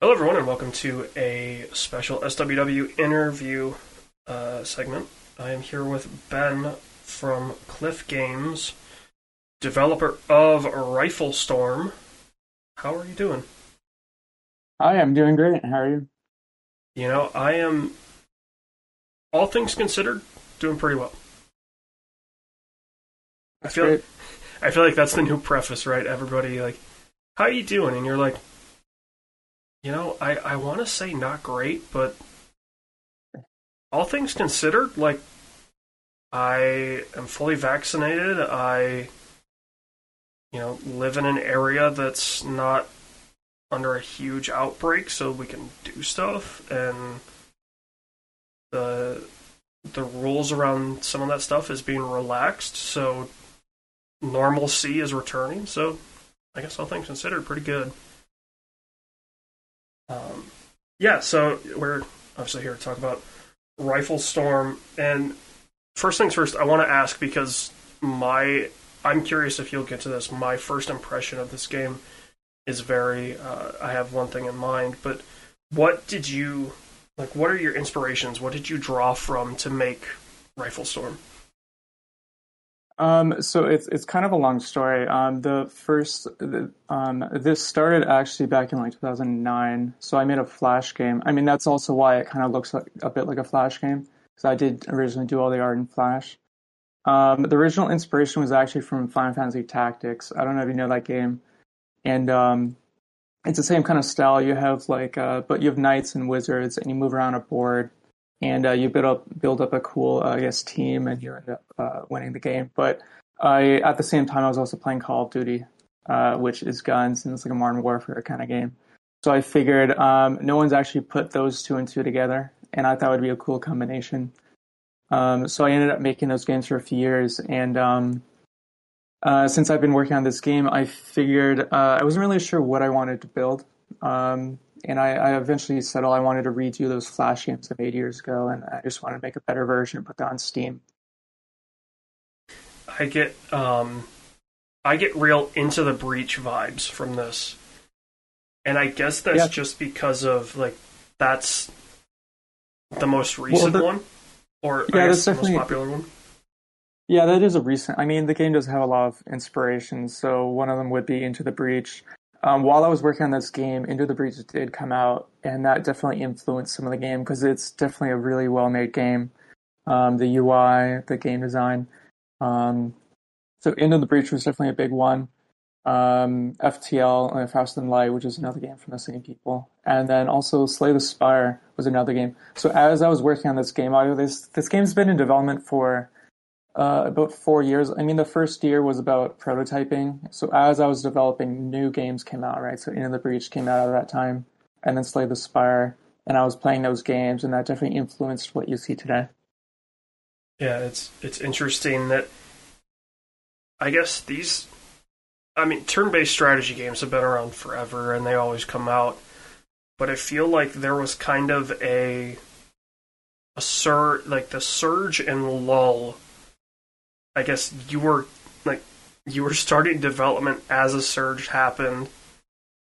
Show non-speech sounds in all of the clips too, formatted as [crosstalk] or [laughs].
Hello, everyone, and welcome to a special SWW interview uh, segment. I am here with Ben from Cliff Games, developer of Rifle Storm. How are you doing? Hi, I'm doing great. How are you? You know, I am, all things considered, doing pretty well. That's I feel, great. I feel like that's the new preface, right? Everybody like, "How are you doing?" And you're like, you know, I I want to say not great, but all things considered, like, I am fully vaccinated. I, you know, live in an area that's not under a huge outbreak, so we can do stuff, and the the rules around some of that stuff is being relaxed, so normalcy is returning. So, I guess all things considered, pretty good. Um, yeah, so we're obviously here to talk about Rifle Storm, and first things first, I want to ask because my I'm curious if you'll get to this. My first impression of this game is very. Uh, I have one thing in mind, but what did you like? What are your inspirations? What did you draw from to make Rifle Storm? Um, so it's it's kind of a long story. Um, the first, the, um, this started actually back in like 2009. So I made a Flash game. I mean, that's also why it kind of looks like, a bit like a Flash game because I did originally do all the art in Flash. Um, the original inspiration was actually from Final Fantasy Tactics. I don't know if you know that game, and um, it's the same kind of style. You have like, uh, but you have knights and wizards, and you move around a board and uh, you build up build up a cool, uh, I guess, team, and you end up uh, winning the game. But I, at the same time, I was also playing Call of Duty, uh, which is guns, and it's like a modern warfare kind of game. So I figured um, no one's actually put those two and two together, and I thought it would be a cool combination. Um, so I ended up making those games for a few years, and um, uh, since I've been working on this game, I figured uh, I wasn't really sure what I wanted to build. Um, and I, I, eventually "Oh, I wanted to redo those Flash games I made years ago, and I just wanted to make a better version, and put that on Steam. I get um, I get real into the breach vibes from this, and I guess that's Yeah. just because of like that's the most recent the- one, or Yeah, I that's guess the most definitely- popular one. Yeah, that is a recent. I mean, the game does have a lot of inspirations. So one of them would be Into the Breach. Um, while I was working on this game, Into the Breach did come out, and that definitely influenced some of the game because it's definitely a really well-made game. Um, the UI, the game design. Um, so Into the Breach was definitely a big one. Um, FTL, uh, Faster Than Light, which is another game from the same people, and then also Slay the Spire was another game. So as I was working on this game, I, this this game's been in development for uh, about four years. I mean, the first year was about prototyping. So as I was developing, new games came out, right? So Into the Breach came out at that time, and then Slay the Spire, and I was playing those games, and that definitely influenced what you see today. Yeah, it's it's interesting that I guess these I mean turn-based strategy games have been around forever and they always come out. But I feel like there was kind of a a sur like the surge and lull. I guess you were like you were starting development as a surge happened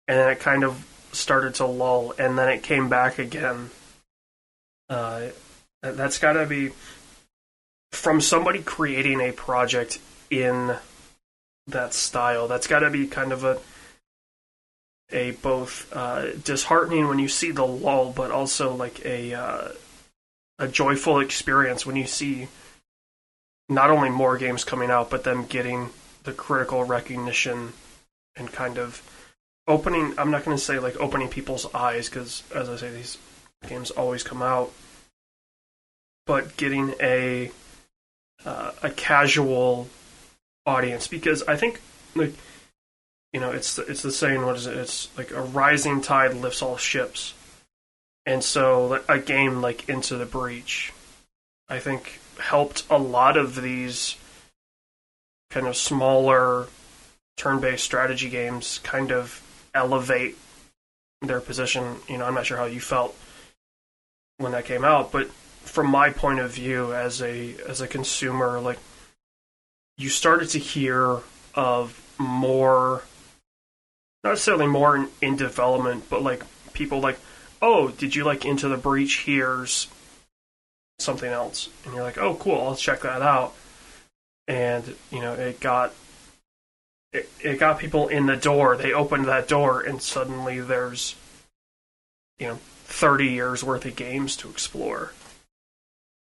and then it kind of started to lull and then it came back again. Uh that- that's got to be from somebody creating a project in that style that's got to be kind of a a both uh, disheartening when you see the lull but also like a uh, a joyful experience when you see not only more games coming out but them getting the critical recognition and kind of opening i'm not going to say like opening people's eyes because as i say these games always come out but getting a uh, a casual audience because I think like you know it's it's the saying what is it? It's like a rising tide lifts all ships. And so a game like Into the Breach I think helped a lot of these kind of smaller turn-based strategy games kind of elevate their position you know I'm not sure how you felt when that came out but from my point of view as a as a consumer, like you started to hear of more, not necessarily more in, in development, but like people like, oh, did you like Into the Breach? Here's something else, and you're like, oh, cool, I'll check that out. And you know, it got it, it got people in the door. They opened that door, and suddenly there's you know 30 years worth of games to explore.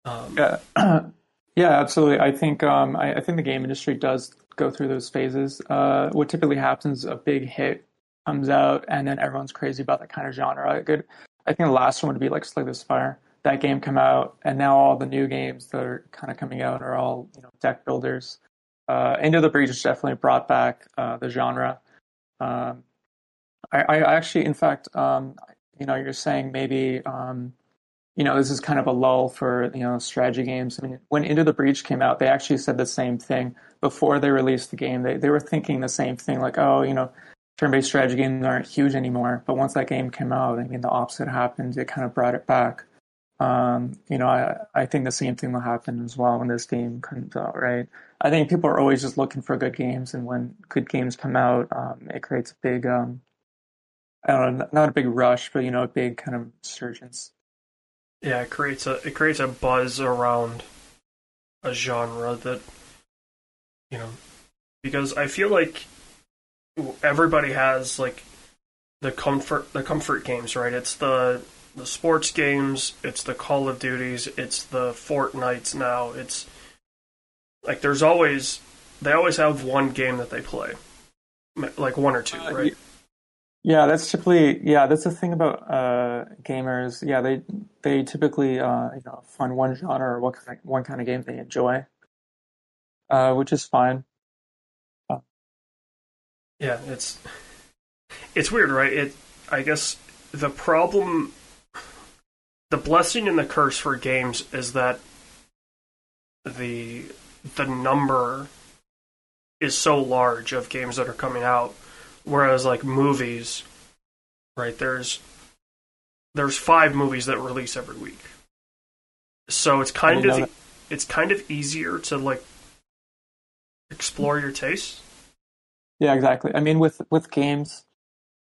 Um, yeah, [clears throat] yeah, absolutely. I think um, I, I, think the game industry does go through those phases. Uh, what typically happens, a big hit comes out, and then everyone's crazy about that kind of genre. I think the last one would be like Slay the Spire. That game come out, and now all the new games that are kind of coming out are all you know deck builders. Uh, Into the Breach has definitely brought back uh, the genre. Um, I, I, actually, in fact, um, you know, you're saying maybe, um, you know, this is kind of a lull for, you know, strategy games. I mean, when Into the Breach came out, they actually said the same thing before they released the game. They, they were thinking the same thing, like, oh, you know, turn-based strategy games aren't huge anymore. But once that game came out, I mean, the opposite happened. It kind of brought it back. Um, you know, I, I think the same thing will happen as well when this game comes out, right? I think people are always just looking for good games, and when good games come out, um, it creates a big um, I don't know, not a big rush, but you know, a big kind of resurgence. Yeah, it creates a it creates a buzz around a genre that you know because I feel like everybody has like the comfort the comfort games, right? It's the the sports games, it's the Call of Duties, it's the Fortnites now. It's like there's always they always have one game that they play. Like one or two, uh, right? Yeah, that's typically yeah. That's the thing about uh, gamers. Yeah, they they typically uh, you know find one genre or what kind of, one kind of game they enjoy, uh, which is fine. Uh, yeah, it's it's weird, right? It I guess the problem, the blessing and the curse for games is that the the number is so large of games that are coming out Whereas like movies, right? There's there's five movies that release every week, so it's kind of it's kind of easier to like explore your tastes. Yeah, exactly. I mean, with with games,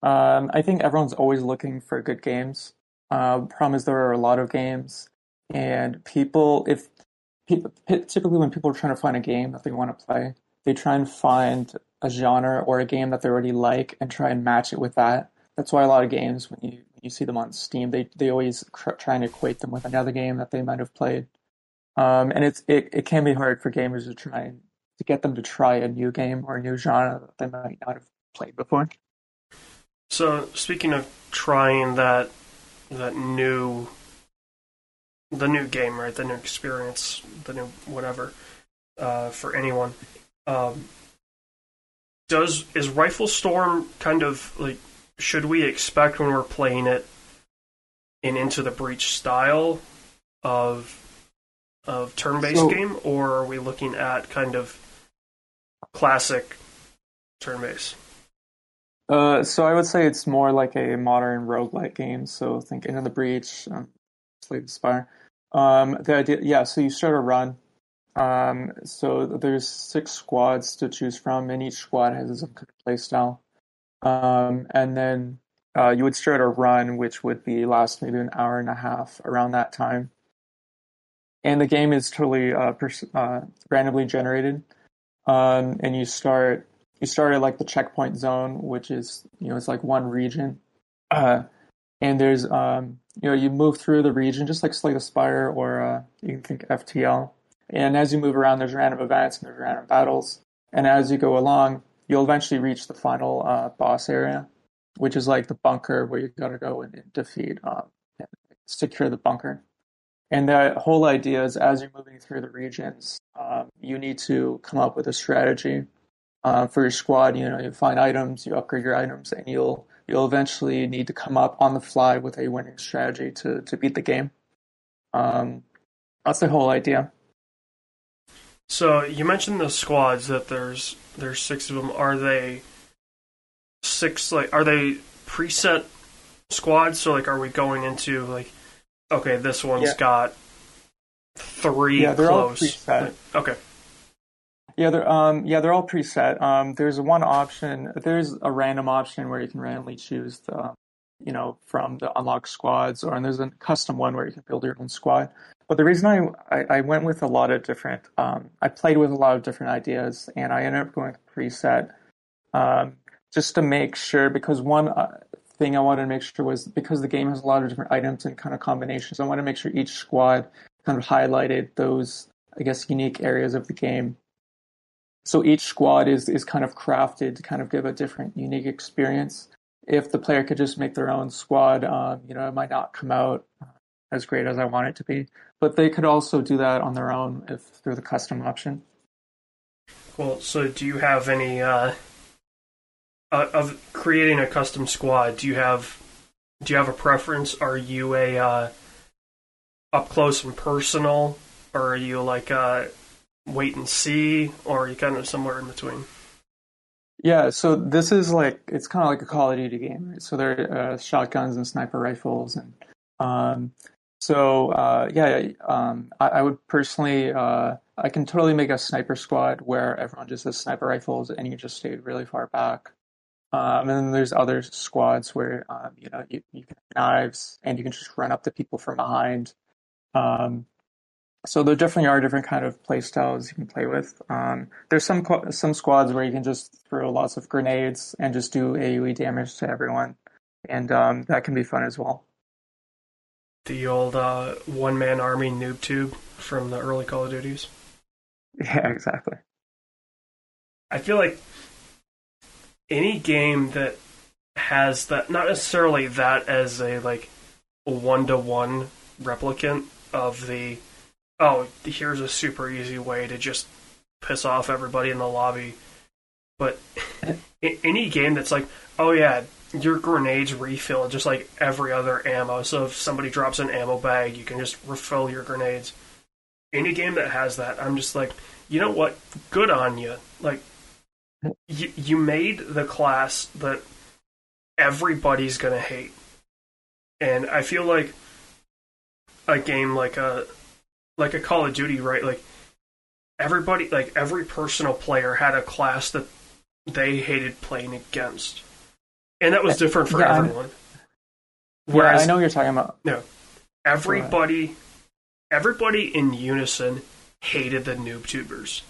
um, I think everyone's always looking for good games. Uh, problem is there are a lot of games, and people, if typically when people are trying to find a game that they want to play, they try and find a genre or a game that they already like and try and match it with that. That's why a lot of games, when you you see them on Steam, they they always try and equate them with another game that they might have played. Um, and it's it, it can be hard for gamers to try and to get them to try a new game or a new genre that they might not have played before. So speaking of trying that that new the new game, right? The new experience, the new whatever uh, for anyone. Um, does is Rifle Storm kind of like should we expect when we're playing it in Into the Breach style of of turn-based so, game, or are we looking at kind of classic turn-based? Uh, so I would say it's more like a modern roguelike game. So think Into the Breach, um, Slay the Spire. Um, the idea, yeah. So you start a run, um, so there's six squads to choose from, and each squad has its own kind of play style. Um, and then uh, you would start a run, which would be last maybe an hour and a half around that time. And the game is totally uh, pers- uh, randomly generated. Um, and you start you start at like the checkpoint zone, which is you know it's like one region. Uh, and there's um, you know you move through the region just like Slay the Spire or uh, you can think FTL and as you move around, there's random events and there's random battles. And as you go along, you'll eventually reach the final uh, boss area, which is like the bunker where you got to go and, defeat, um, and secure the bunker. And the whole idea is as you're moving through the regions, um, you need to come up with a strategy uh, for your squad. You know, you find items, you upgrade your items, and you'll you'll eventually need to come up on the fly with a winning strategy to to beat the game. Um, that's the whole idea. So you mentioned the squads that there's there's six of them. Are they six like are they preset squads? So like are we going into like okay, this one's yeah. got three Yeah, they're all close. preset. okay. Yeah, they're um yeah they're all preset. Um, there's one option. There's a random option where you can randomly choose the, you know, from the unlock squads, or and there's a custom one where you can build your own squad. But the reason I I, I went with a lot of different um I played with a lot of different ideas, and I ended up going with preset, um, just to make sure because one. Uh, thing I wanted to make sure was because the game has a lot of different items and kind of combinations. I want to make sure each squad kind of highlighted those, I guess, unique areas of the game so each squad is is kind of crafted to kind of give a different unique experience if the player could just make their own squad um, you know it might not come out as great as i want it to be but they could also do that on their own if through the custom option Well, so do you have any uh, uh, of creating a custom squad? Do you have do you have a preference? Are you a uh, up close and personal, or are you like a wait and see, or are you kind of somewhere in between? yeah so this is like it's kind of like a call of duty game right? So there are uh, shotguns and sniper rifles and um, so uh, yeah um, I, I would personally uh, i can totally make a sniper squad where everyone just has sniper rifles and you just stay really far back. Um, and then there's other squads where um, you know you, you can have knives and you can just run up to people from behind. Um, so there definitely are different kind of play styles you can play with. Um, there's some some squads where you can just throw lots of grenades and just do AOE damage to everyone, and um, that can be fun as well. The old uh, one man army noob tube from the early Call of Duties. [laughs] Yeah, exactly. I feel like any game that has that, not necessarily that as a like one to one replicant of the, oh, here's a super easy way to just piss off everybody in the lobby, but [laughs] any game that's like, oh yeah, your grenades refill just like every other ammo. So if somebody drops an ammo bag, you can just refill your grenades. Any game that has that, I'm just like, you know what? Good on you. Like, you, you made the class that everybody's gonna hate, and I feel like a game like a like a Call of Duty, right? Like everybody, like every personal player had a class that they hated playing against, and that was different for Yeah, I'm- everyone. Yeah, Whereas I know what you're talking about. No, everybody, everybody in unison hated the noob tubers.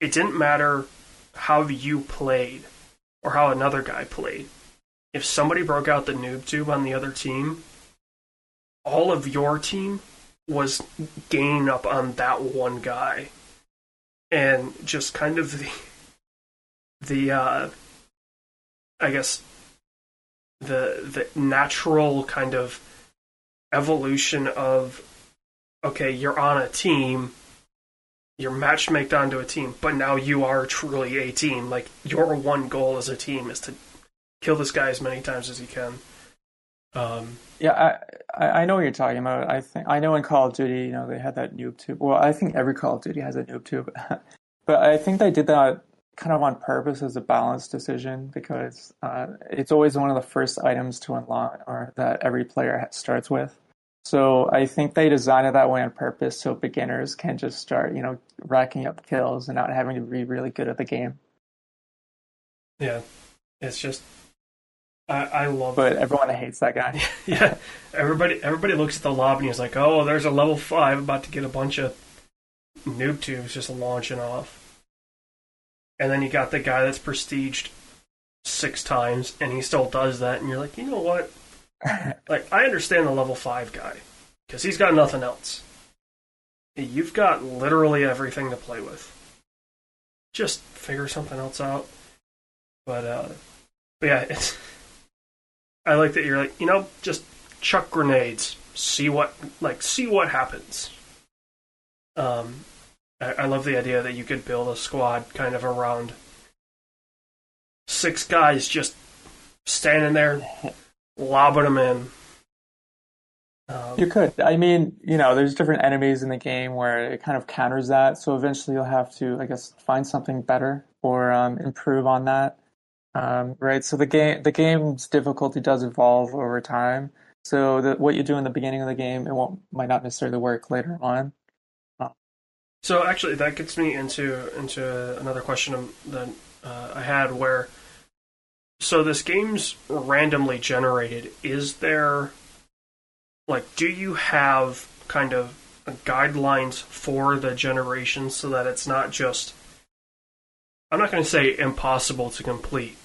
It didn't matter how you played or how another guy played. If somebody broke out the noob tube on the other team, all of your team was gaining up on that one guy. And just kind of the the uh I guess the the natural kind of evolution of okay, you're on a team, you're matchmaked onto a team, but now you are truly a team. Like your one goal as a team is to kill this guy as many times as you can. Um, Yeah, I, I know what you're talking about. I think I know in Call of Duty, you know, they had that noob tube. Well, I think every Call of Duty has a noob tube, [laughs] but I think they did that kind of on purpose as a balanced decision because uh, it's always one of the first items to unlock or that every player starts with. So I think they designed it that way on purpose so beginners can just start, you know, racking up kills and not having to be really good at the game. yeah, it's just I, I love But everyone hates that guy. [laughs] yeah, everybody everybody looks at the lobby and he's like, "Oh, there's a level five about to get a bunch of noob tubes just launching off." And then you got the guy that's prestiged six times, and he still does that, and you're like, you know what? [laughs] like, I understand the level five guy because he's got nothing else. You've got literally everything to play with. Just figure something else out. But uh, but yeah, it's. I like that you're like, you know, just chuck grenades, see what like see what happens. Um, I, I love the idea that you could build a squad kind of around six guys just standing there, lobbing them in. Um, You could. I mean, you know, there's different enemies in the game where it kind of counters that. So eventually you'll have to, I guess, find something better or um, improve on that. Um, right. So the game, the game's difficulty does evolve over time. So that what you do in the beginning of the game, it won't might not necessarily work later on. So actually, that gets me into into another question that uh, I had where. So this game's randomly generated. Is there, like, do you have kind of guidelines for the generation so that it's not just I'm not going to say impossible to complete,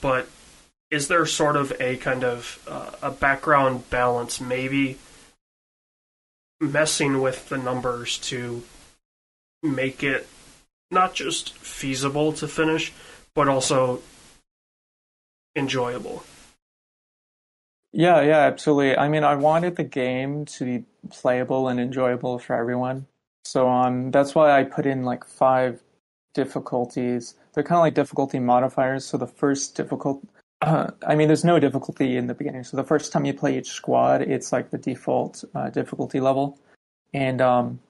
but is there sort of a kind of uh, a background balance, maybe messing with the numbers to make it not just feasible to finish, but also enjoyable? Yeah, yeah, absolutely. I mean, I wanted the game to be playable and enjoyable for everyone. So um, that's why I put in like five difficulties. They're kind of like difficulty modifiers. So the first difficult, uh, I mean, there's no difficulty in the beginning. So the first time you play each squad, it's like the default uh, difficulty level, and um,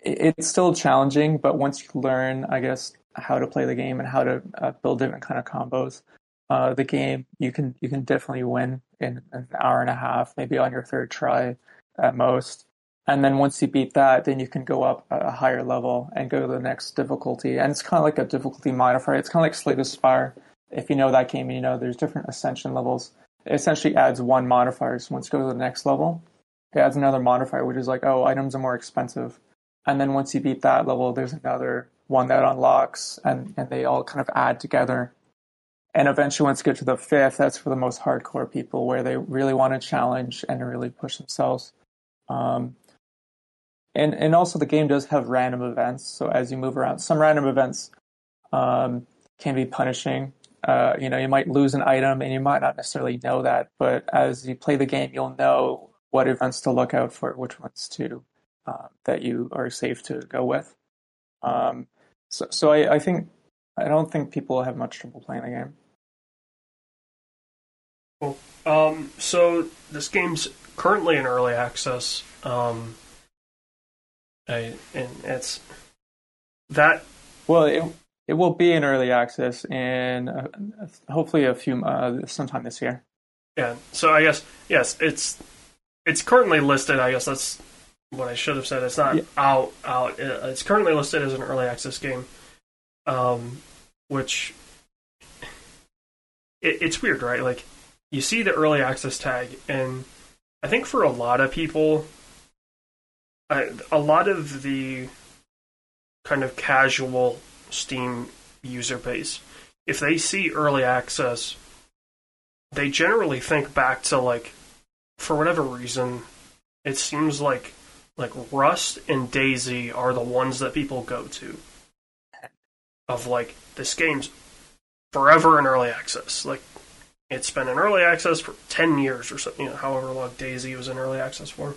it, it's still challenging. But once you learn, I guess, how to play the game and how to uh, build different kind of combos, uh, the game you can you can definitely win in an hour and a half, maybe on your third try at most. And then once you beat that, then you can go up a higher level and go to the next difficulty. And it's kind of like a difficulty modifier. It's kind of like Slay the Spire. If you know that game, you know there's different ascension levels. It essentially adds one modifier. So once you go to the next level, it adds another modifier, which is like, oh, items are more expensive. And then once you beat that level, there's another one that unlocks, and, and they all kind of add together. And eventually, once you get to the fifth, that's for the most hardcore people where they really want to challenge and really push themselves. Um, and and also the game does have random events. So as you move around, some random events um, can be punishing. Uh, you know, you might lose an item, and you might not necessarily know that. But as you play the game, you'll know what events to look out for, which ones to uh, that you are safe to go with. Um, so, so I, I think I don't think people have much trouble playing the game. Cool. Um, so this game's currently in early access. Um, I, and it's that. Well, it it will be in early access in uh, hopefully a few uh, sometime this year. Yeah. So I guess yes, it's it's currently listed. I guess that's what I should have said. It's not yeah. out out. It's currently listed as an early access game, um, which it, it's weird, right? Like you see the early access tag, and I think for a lot of people, Uh, a lot of the kind of casual Steam user base, if they see early access, they generally think back to like, for whatever reason, it seems like like Rust and DayZ are the ones that people go to. Of like this game's forever in early access. Like it's been in early access for ten years or something, you know, however long DayZ was in early access for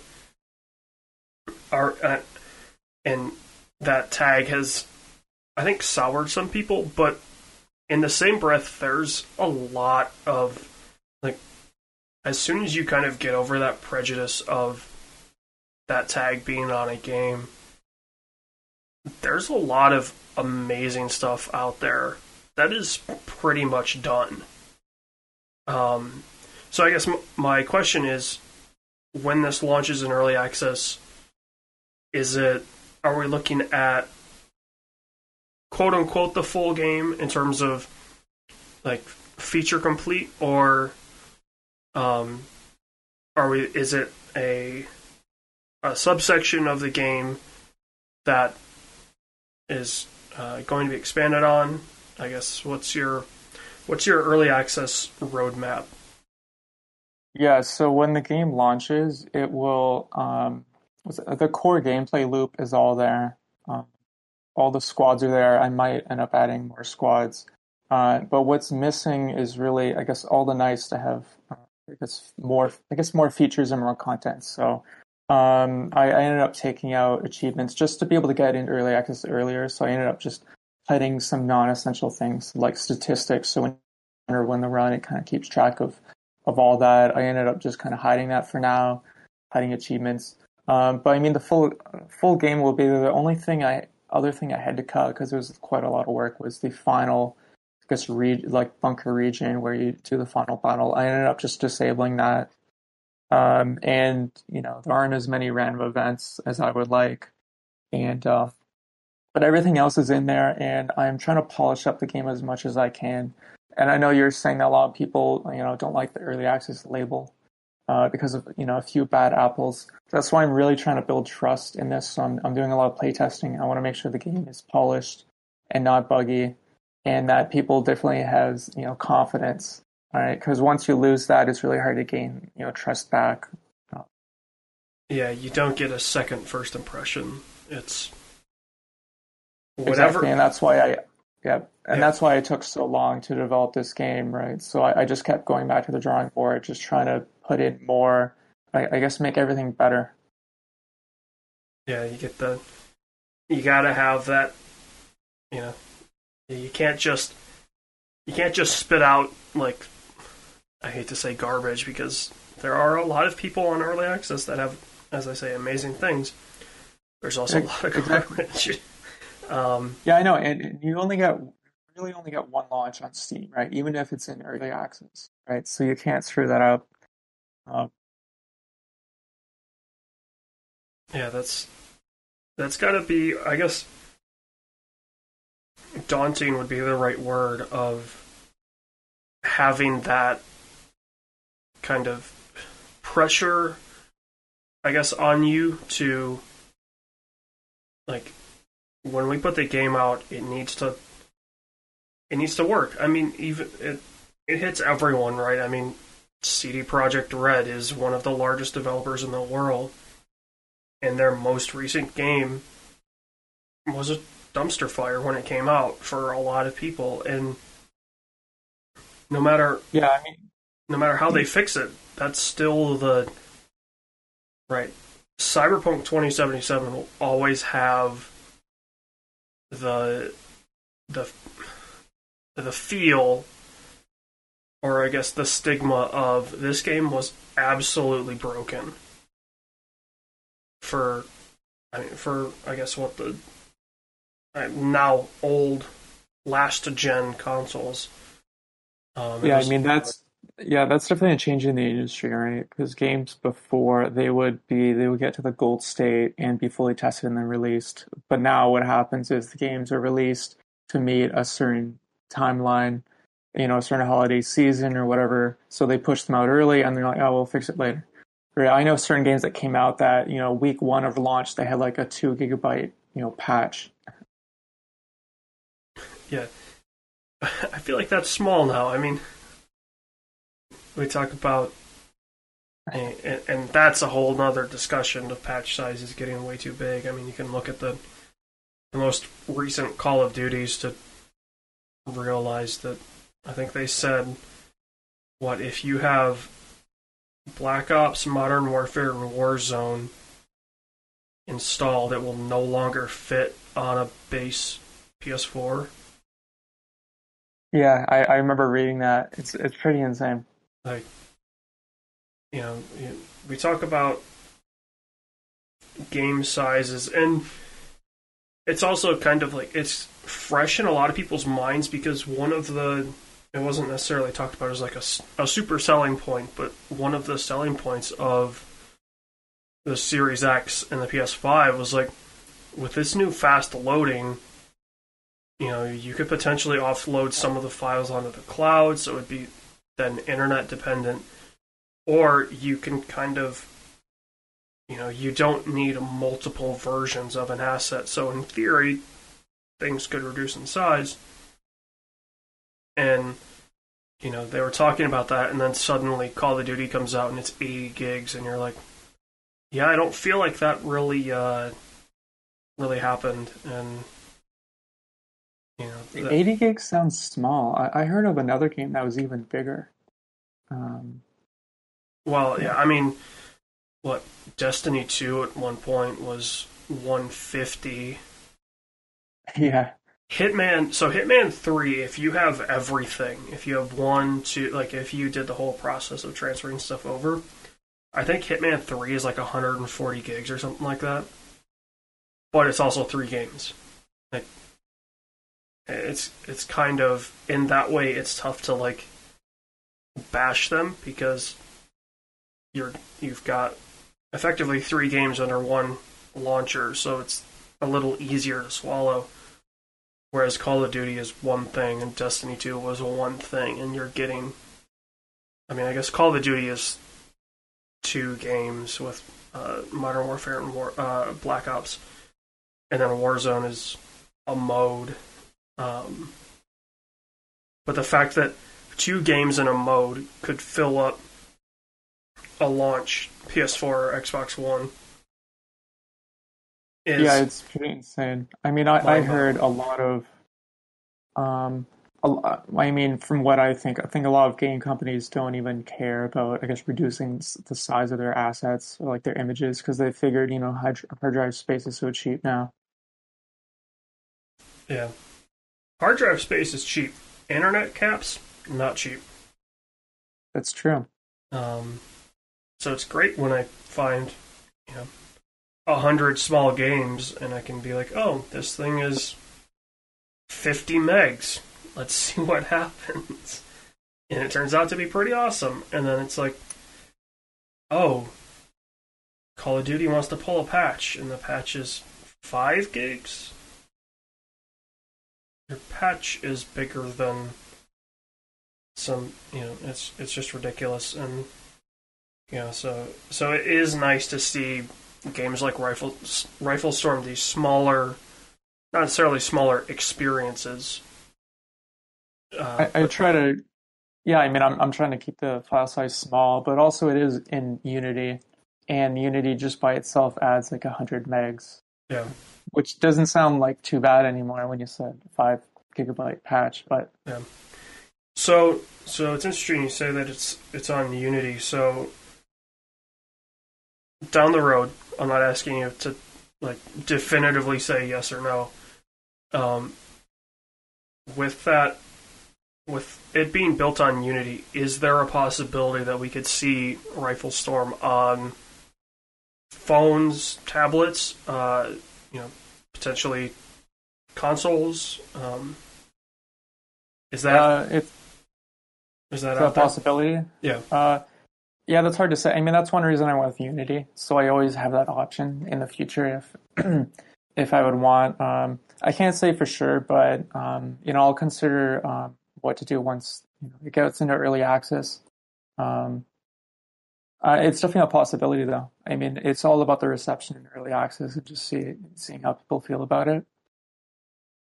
are uh, and that tag has I think soured some people, but in the same breath, there's a lot of like as soon as you kind of get over that prejudice of that tag being on a game, there's a lot of amazing stuff out there that is pretty much done. Um, so I guess m- my question is, when this launches in early access, is it are we looking at quote unquote the full game in terms of like feature complete or um are we is it a a subsection of the game that is uh, going to be expanded on? I guess what's your what's your early access roadmap? Yeah so when the game launches it will um, the core gameplay loop is all there. Um, all the squads are there. I might end up adding more squads. Uh, but what's missing is really, I guess, all the nice to have. Uh, I guess more, I guess more features and more content. So um, I, I, ended up taking out achievements just to be able to get into early access earlier. So I ended up just hiding some non-essential things like statistics. So when or when the run, it kind of keeps track of of all that. I ended up just kind of hiding that for now, hiding achievements. Um, but I mean, the full full game will be the only thing I other thing I had to cut because it was quite a lot of work was the final, I guess, re- like bunker region where you do the final battle. I ended up just disabling that, um, and you know there aren't as many random events as I would like. and uh, but everything else is in there, and I'm trying to polish up the game as much as I can. And I know you're saying that a lot of people, you know, don't like the early access label uh, because of you know a few bad apples. That's why I'm really trying to build trust in this. So I'm I'm doing a lot of playtesting. I want to make sure the game is polished and not buggy, and that people definitely has you know confidence. All right, because once you lose that, it's really hard to gain you know trust back. Yeah, you don't get a second first impression. It's whatever, exactly, and that's why I yeah, and yeah. that's why it took so long to develop this game, right? So I, I, just kept going back to the drawing board, just trying to put in more. I, I guess make everything better. Yeah, you get the. You gotta have that. You know, you can't just. You can't just spit out like. I hate to say garbage because there are a lot of people on early access that have, as I say, amazing things. There's also a lot of garbage. [laughs] Um, yeah, I know, and you only get really only get one launch on Steam, right? Even if it's in early access, right? So you can't screw that up. Um, yeah, that's that's got to be, I guess, daunting would be the right word of having that kind of pressure, I guess, on you to like when we put the game out, it needs to it needs to work. I mean, even it it hits everyone, right? I mean, CD Projekt Red is one of the largest developers in the world, and their most recent game was a dumpster fire when it came out for a lot of people, and no matter yeah, I mean, no matter how they hmm. fix it, that's still the right. Cyberpunk 2077 will always have the the the feel or I guess the stigma of this game was absolutely broken for I mean for I guess what the now old last gen consoles. Um, yeah, was, I mean that's yeah, that's definitely a change in the industry, right? Because games before they would be they would get to the gold state and be fully tested and then released. But now what happens is the games are released to meet a certain timeline, you know, a certain holiday season or whatever. So they push them out early and they're like, oh, we'll fix it later. I know certain games that came out that you know week one of launch they had like a two gigabyte you know patch. Yeah, [laughs] I feel like that's small now. I mean we talk about and, and that's a whole nother discussion of patch sizes getting way too big. I mean, you can look at the the most recent Call of Duties to realize that I think they said what if you have Black Ops, Modern Warfare, and Warzone installed, it will no longer fit on a base PS4. Yeah, I, I remember reading that. It's it's pretty insane like you know we talk about game sizes and it's also kind of like it's fresh in a lot of people's minds because one of the it wasn't necessarily talked about as like a, a super selling point but one of the selling points of the series x and the ps5 was like with this new fast loading you know you could potentially offload some of the files onto the cloud so it'd be then internet dependent, or you can kind of, you know, you don't need multiple versions of an asset. So in theory, things could reduce in size. And, you know, they were talking about that, and then suddenly Call of Duty comes out and it's 80 gigs, and you're like, yeah, I don't feel like that really, uh, really happened. And you know, 80 gigs sounds small. I, I, heard of another game that was even bigger. Um, well, yeah, I mean, what Destiny 2 at one point was 150. [laughs] Yeah. Hitman, so Hitman 3, if you have everything, if you have one, two, like if you did the whole process of transferring stuff over, I think Hitman 3 is like 140 gigs or something like that. But it's also three games. Like it's it's kind of in that way it's tough to like bash them because you're you've got effectively three games under one launcher, so it's a little easier to swallow. Whereas Call of Duty is one thing and Destiny 2 was one thing, and you're getting. I mean, I guess Call of Duty is two games with uh, Modern Warfare and War, uh, Black Ops, and then Warzone is a mode. Um, but the fact that two games in a mode could fill up a launch PS4 or Xbox One is yeah, it's pretty insane. I mean, I, I heard a lot of, um, a lot, I mean, from what I think, I think a lot of game companies don't even care about, I guess, reducing the size of their assets or like their images because they figured, you know, hard, hard drive space is so cheap now. Yeah, hard drive space is cheap. Internet caps not cheap. That's true. Um, so it's great when I find, you know, a hundred small games and I can be like, oh, this thing is 50 megs. Let's [laughs] see what happens. And it turns out to be pretty awesome. And then it's like, oh, Call of Duty wants to pull a patch, and the patch is 5 gigs? Your patch is bigger than some, you know, it's it's just ridiculous. And, you know, so, so it is nice to see games like Rifle Rifle Storm, these smaller, not necessarily smaller experiences. Uh, I, I try to, yeah. I mean, I'm I'm trying to keep the file size small, but also it is in Unity, and Unity just by itself adds like hundred megs. Yeah. Which doesn't sound like too bad anymore when you said five gigabyte patch, but yeah. So so it's interesting you say that it's it's on Unity. So down the road, I'm not asking you to like definitively say yes or no. Um, with that, with it being built on Unity, is there a possibility that we could see Rifle Storm on phones, tablets, uh, you know, potentially consoles? Um, is that uh, it, is that a possibility? Yeah. Uh, yeah, that's hard to say. I mean, that's one reason I went with Unity. So I always have that option in the future if [clears throat] if I would want. Um, I can't say for sure, but um, you know, I'll consider um, what to do once you know, it gets into early access. Um, uh, it's definitely a possibility, though. I mean, it's all about the reception in early access and just see, seeing how people feel about it.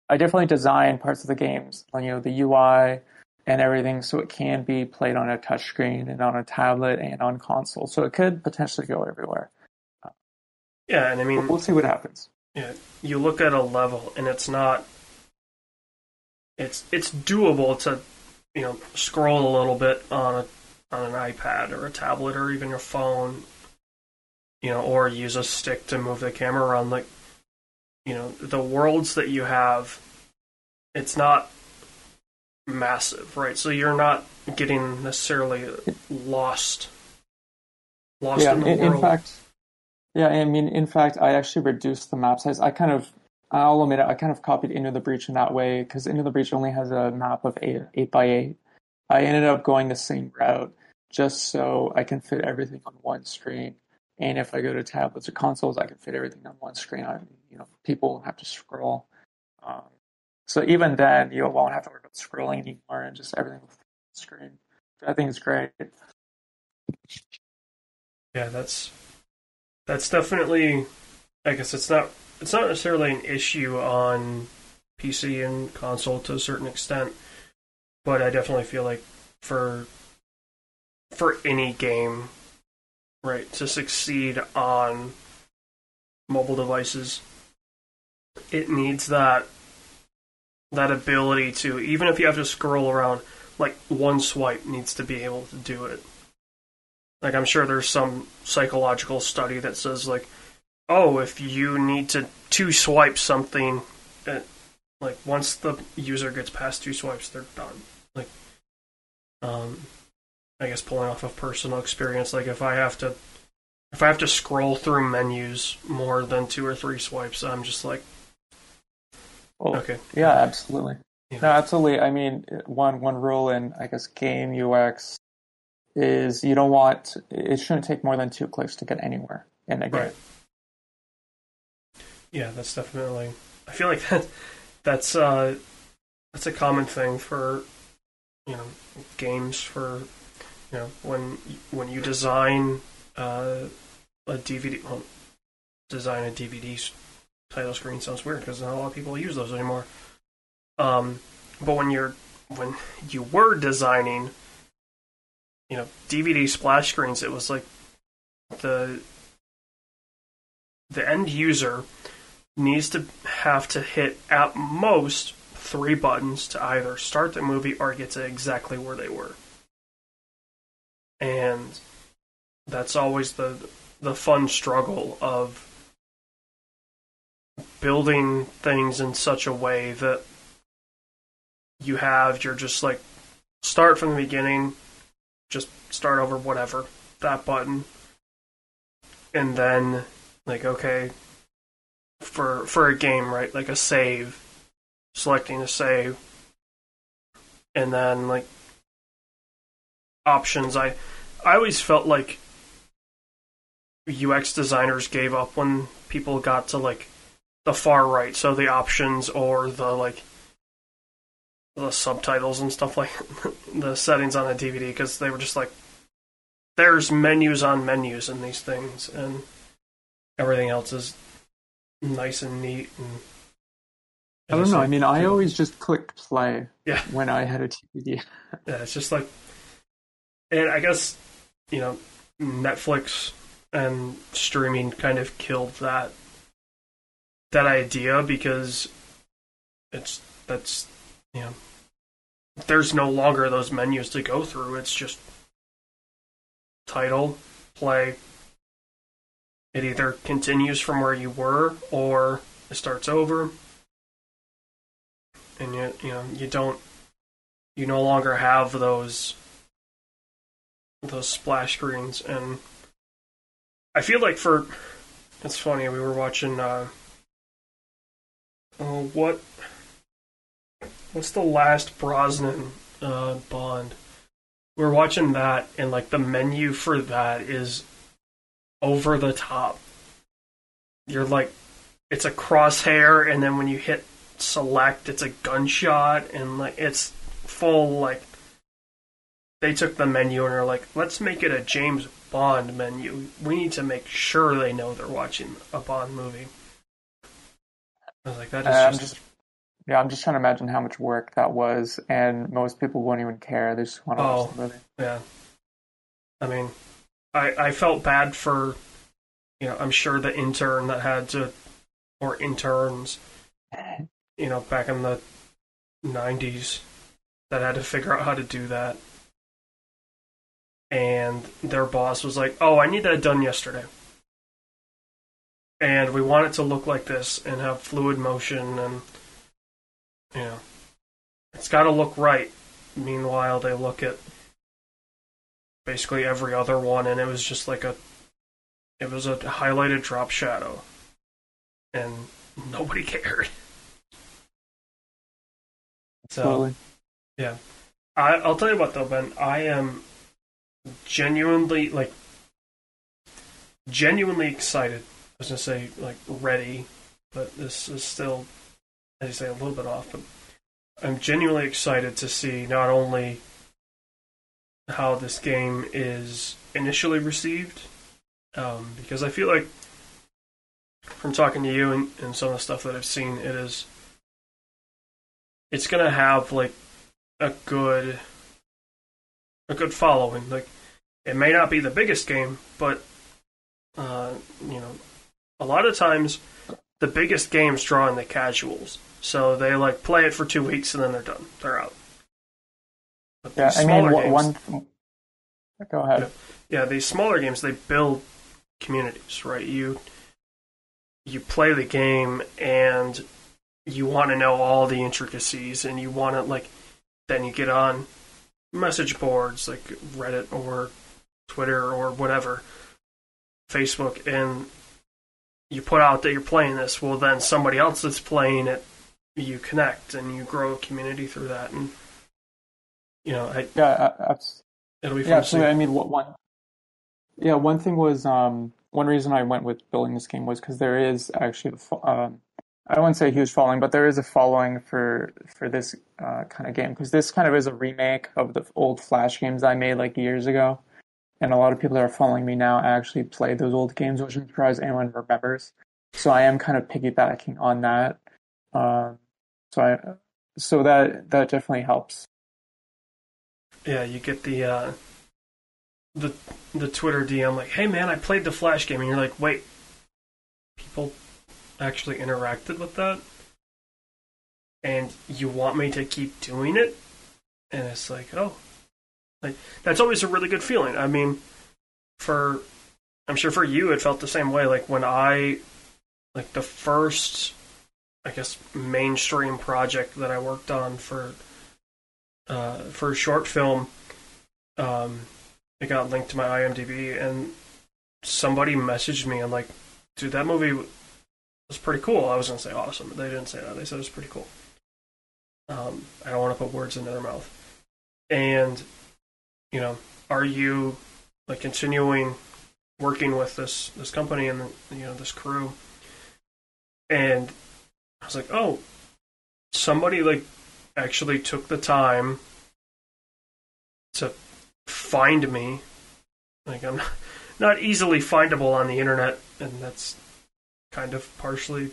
I definitely design parts of the games, you know, the UI, and everything so it can be played on a touchscreen and on a tablet and on console. So it could potentially go everywhere. Yeah, and I mean, we'll see what happens. Yeah, you look at a level and it's not. It's it's doable to, you know, scroll a little bit on a on an iPad or a tablet or even your phone, you know, or use a stick to move the camera around. Like, you know, the worlds that you have, it's not massive, right? So you're not getting necessarily lost lost yeah, in the in, world. In fact, yeah, I mean, in fact, I actually reduced the map size. I kind of, I'll admit it, I kind of copied Into the Breach in that way because Into the Breach only has a map of eight, eight by eight. I ended up going the same route just so I can fit everything on one screen. And if I go to tablets or consoles, I can fit everything on one screen. I, you know, people have to scroll. Um, so even then, you won't have to worry about scrolling anymore and just everything the screen. I think it's great. Yeah, that's that's definitely. I guess it's not it's not necessarily an issue on PC and console to a certain extent, but I definitely feel like for for any game, right, to succeed on mobile devices, it needs that that ability to even if you have to scroll around like one swipe needs to be able to do it. Like i'm sure there's some psychological study that says like oh if you need to two swipe something it, uh, like once the user gets past two swipes they're done. Like um i guess pulling off of personal experience like if i have to if i have to scroll through menus more than two or three swipes i'm just like well, okay. Yeah, absolutely. Yeah. No, absolutely. I mean, one one rule in I guess game UX is you don't want it shouldn't take more than two clicks to get anywhere in a game. Right. yeah, that's definitely. I feel like [laughs] that that's uh, that's a common thing for you know games for you know when when you design uh, a DVD well, design a DVD title screen sounds weird because not a lot of people use those anymore. Um, but when you're when you were designing, you know, DVD splash screens, it was like the the end user needs to have to hit at most three buttons to either start the movie or get to exactly where they were. And that's always the the fun struggle of building things in such a way that you have you're just like start from the beginning, just start over whatever, that button. And then like okay, for for a game, right? Like a save, selecting a save, and then like options. I I always felt like UX designers gave up when people got to like the far right, so the options or the like the subtitles and stuff like [laughs] the settings on a DVD because they were just like there's menus on menus in these things and everything else is nice and neat and I don't know. I mean, I always just click play yeah. when I had a DVD. [laughs] yeah, it's just like, and I guess you know, Netflix and streaming kind of killed that that idea because it's that's you know, there's no longer those menus to go through. It's just title, play, it either continues from where you were or it starts over. And you you know, you don't you no longer have those those splash screens and I feel like for it's funny, we were watching uh uh, what what's the last Brosnan uh, Bond? We we're watching that, and like the menu for that is over the top. You're like, it's a crosshair, and then when you hit select, it's a gunshot, and like it's full like. They took the menu and are like, let's make it a James Bond menu. We need to make sure they know they're watching a Bond movie. I was like, that is Uh, I'm just, just, yeah, I'm just trying to imagine how much work that was, and most people won't even care. They just want to Oh. watch the movie. yeah. I mean, I I felt bad for, you know, I'm sure the intern that had to, or interns, you know, back in the '90s, that had to figure out how to do that, and their boss was like, "Oh, I need that done yesterday." And we want it to look like this and have fluid motion and you know it's got to look right. Meanwhile, they look at basically every other one, and it was just like a, it was a highlighted drop shadow, and nobody [laughs] cared. So Totally. I, I'll tell you what though, Ben, I am genuinely like genuinely excited. I was gonna say like ready, but this is still, as you say, a little bit off. But I'm genuinely excited to see not only how this game is initially received, um, because I feel like from talking to you and, and some of the stuff that I've seen, it is it's gonna have like a good a good following. Like it may not be the biggest game, but uh, you know, a lot of times the biggest games draw in the casuals. So they like play it for two weeks and then they're done. They're out. But Yeah, I mean, smaller games- one. Go ahead. yeah, these smaller games they build communities, right? You you play the game and you want to know all the intricacies and you want to like then you get on message boards like Reddit or Twitter or whatever, Facebook and you put out that you're playing this, well then somebody else that's playing it you connect and you grow a community through that and you know, I, Yeah, a- it'll be fun yeah, absolutely. I mean, what one? Yeah, one thing was um, one reason I went with building this game was because there is actually um, I wouldn't say a huge following, but there is a following for for this uh, kind of game because this kind of is a remake of the old Flash games I made like years ago, and a lot of people that are following me now actually played those old games, which I'm surprised anyone remembers. So I am kind of piggybacking on that. Um, so I so that that definitely helps. Yeah, you get the uh, the the Twitter DM like, "Hey man, I played the Flash game," and you're like, "Wait, people actually interacted with that, and you want me to keep doing it?" And it's like, oh, like that's always a really good feeling. I mean, for I'm sure for you it felt the same way. Like when I like the first I guess mainstream project that I worked on for uh, for a short film. Um, it got linked to my IMDb, and somebody messaged me. I'm like, dude, that movie was pretty cool. I was gonna say awesome, but they didn't say that. They said it was pretty cool. Um, I don't want to put words in their mouth. And you know, are you like continuing working with this this company and you know this crew? And I was like, oh, somebody like actually took the time to find me. Like I'm [laughs] not easily findable on the internet, and that's kind of partially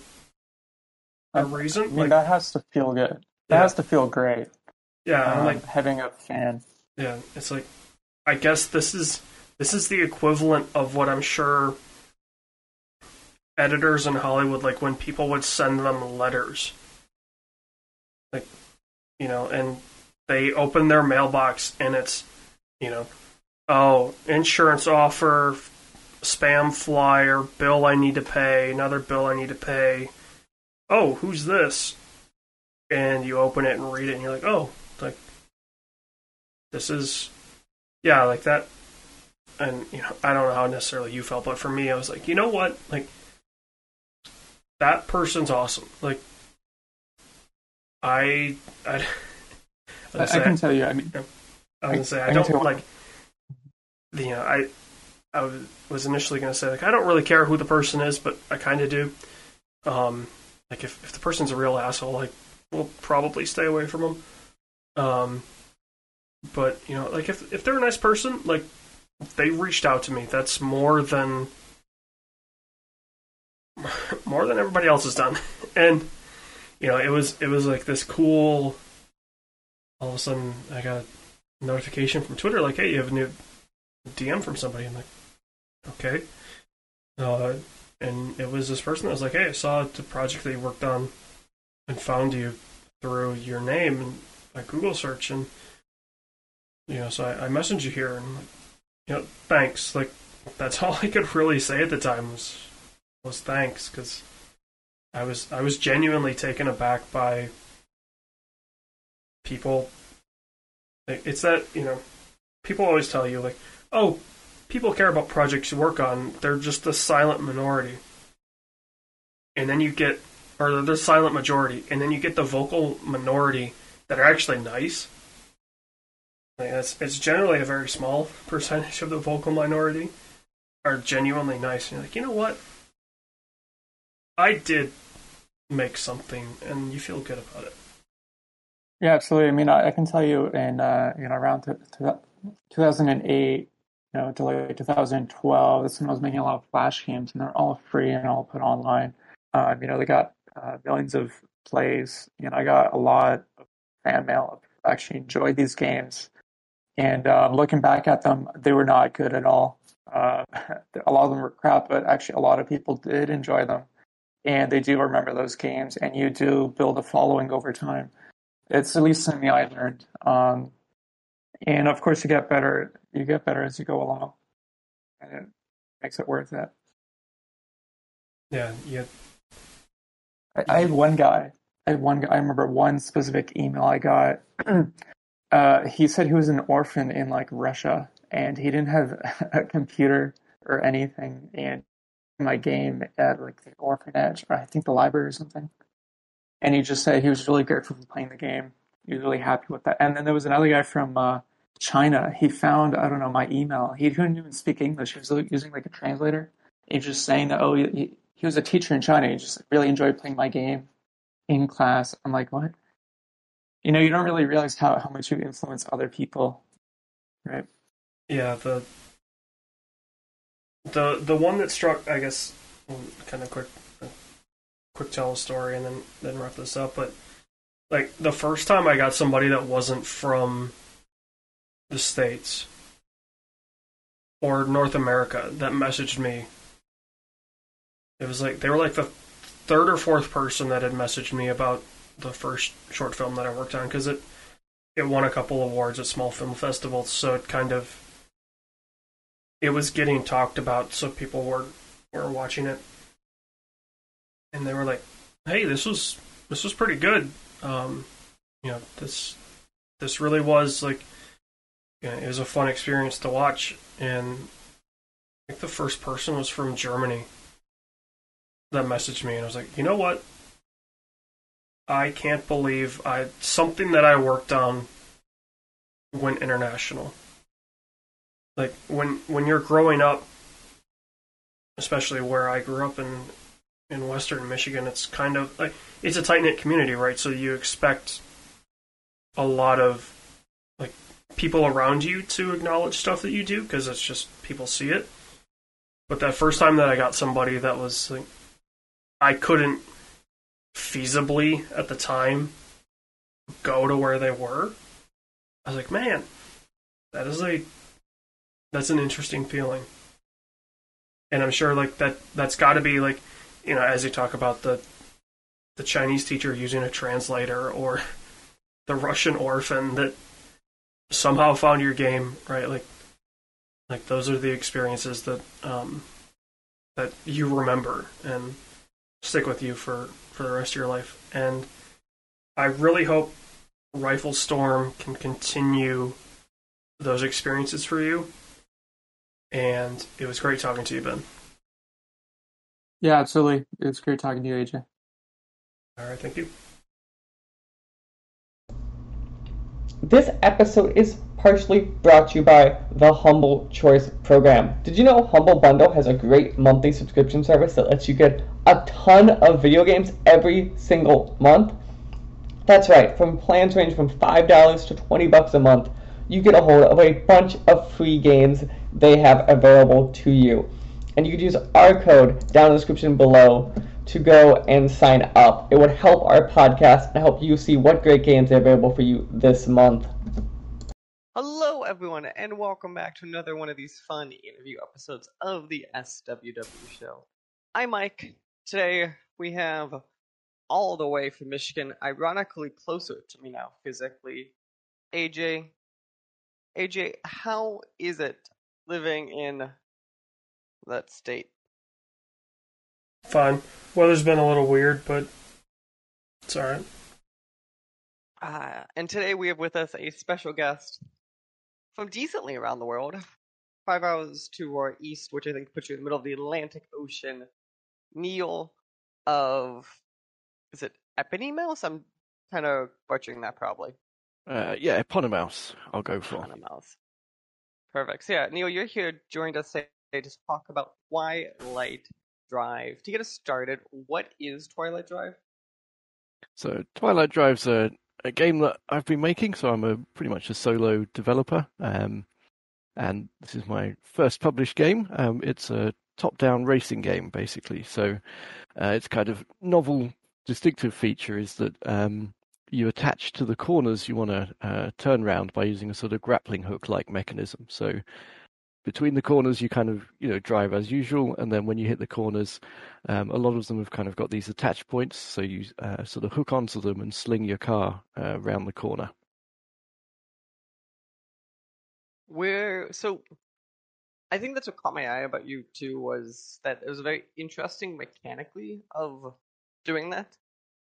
a reason. I mean, like, that has to feel good. That Yeah. has to feel great. yeah, I'm um, like having a fan. Yeah, it's like I guess this is this is the equivalent of what I'm sure editors in Hollywood like when people would send them letters. Like you know, and they open their mailbox and it's you know, oh, insurance offer, spam flyer, bill I need to pay, another bill I need to pay. Oh, who's this? And you open it and read it and you're like, "Oh, this is yeah like that and you know i don't know how necessarily you felt but for me i was like you know what? Like that person's awesome. Like i i, [laughs] I, was I can tell you. I mean, I was gonna say I i don't like the you know i i was- initially gonna say like i don't really care who the person is but i kind of do. Um like if, if the person's a real asshole like we'll probably stay away from them um but you know like if if they're a nice person like they reached out to me. That's more than [laughs] more than everybody else has done. [laughs] And you know it was it was like this cool all of a sudden i got a notification from twitter like hey you have a new dm from somebody. I'm like okay. Uh and it was this person that was like hey i saw the project that you worked on and found you through your name and a google search. And you know, so I, I messaged you here and you know, thanks. Like that's [laughs] all I could really say at the time was was thanks because I was I was genuinely taken aback by people. Like, It's that you know, people always tell you like, oh, people care about projects you work on. They're just the silent minority, and then you get or the silent majority, and then you get the vocal minority that are actually nice. It's, generally a very small percentage of the vocal minority are genuinely nice. And you're like, you know what? I did make something, and you feel good about it. yeah, absolutely. I mean, I, I can tell you in uh, you know around t- t- 2008, you know, to like 2012, this I was making a lot of Flash games, and they're all free and all put online. Um, you know, they got uh, millions of plays. You know, I got a lot of fan mail. I actually enjoyed these games, and um, looking back at them, they were not good at all. Uh, [laughs] a lot of them were crap, but actually, a lot of people did enjoy them, and they do remember those games. And you do build a following over time. It's at least something I learned. Um, and of course, you get better. You get better as you go along, and it makes it worth it. Yeah, yeah, I, I had one guy. I had one guy. I remember one specific email I got. [clears throat] uh, he said he was an orphan in like Russia, and he didn't have [laughs] a computer or anything. And my game at like the orphanage, or I think the library or something. And he just said he was really grateful for playing the game. He was really happy with that. And then there was another guy from uh, China. He found I don't know my email. He couldn't even speak English. He was using like a translator, He's just saying that oh he, he was a teacher in China. He just really enjoyed playing my game in class. I'm like what? You know, you don't really realize how how much you influence other people, right? Yeah, the the the one that struck, I guess, kind of quick, uh, quick tell a story and then then wrap this up. But like the first time I got somebody that wasn't from the states or North America that messaged me. It was like they were like the third or fourth person that had messaged me about the first short film that I worked on because it it won a couple awards at small film festivals, so it kind of it was getting talked about, so people were were watching it, and they were like, "Hey, this was this was pretty good. Um, you know, this this really was like, you know, it was a fun experience to watch." And I think the first person was from Germany that messaged me, and I was like, "You know what? I can't believe I something that I worked on went international." like when when you're growing up especially where I grew up in in western Michigan it's kind of like it's a tight knit community right so you expect a lot of like people around you to acknowledge stuff that you do because it's just people see it but that first time that I got somebody that was like I couldn't feasibly at the time go to where they were I was like man that is a that's an interesting feeling. And I'm sure like that that's got to be like you know as you talk about the the Chinese teacher using a translator or [laughs] the Russian orphan that somehow found your game, right? Like like those are the experiences that um that you remember and stick with you for for the rest of your life. And I really hope Rifle Storm can continue those experiences for you and it was great talking to you, Ben. Yeah, absolutely. It was great talking to you, AJ. All right, thank you. This episode is partially brought to you by the Humble Choice program. Did you know Humble Bundle has a great monthly subscription service that lets you get a ton of video games every single month? That's right, from plans range from $5 to 20 bucks a month, you get a hold of a bunch of free games they have available to you. And you can use our code down in the description below to go and sign up. It would help our podcast and help you see what great games are available for you this month. Hello, everyone, and welcome back to another one of these fun interview episodes of the SWW show. I'm Mike. Today we have all the way from Michigan, ironically closer to me now physically, AJ. AJ, how is it living in that state? Fine. Weather's been a little weird, but it's alright. Uh, and today we have with us a special guest from decently around the world. Five hours to our east, which I think puts you in the middle of the Atlantic Ocean. Neil of. Is it Eponymous? I'm kind of butchering that probably. Uh, yeah, Eponymous, I'll go for. Eponymous. Perfect. So yeah, Neil, you're here joined us today to talk about Twilight Drive. To get us started, what is Twilight Drive? So Twilight Drive's a, a game that I've been making, so I'm a pretty much a solo developer. Um, and this is my first published game. Um, it's a top-down racing game, basically. So uh, its kind of novel, distinctive feature is that um, you attach to the corners you want to uh, turn round by using a sort of grappling hook like mechanism. So between the corners, you kind of you know drive as usual, and then when you hit the corners, um, a lot of them have kind of got these attach points, so you uh, sort of hook onto them and sling your car uh, around the corner. Where so, I think that's what caught my eye about you too was that it was very interesting mechanically of doing that.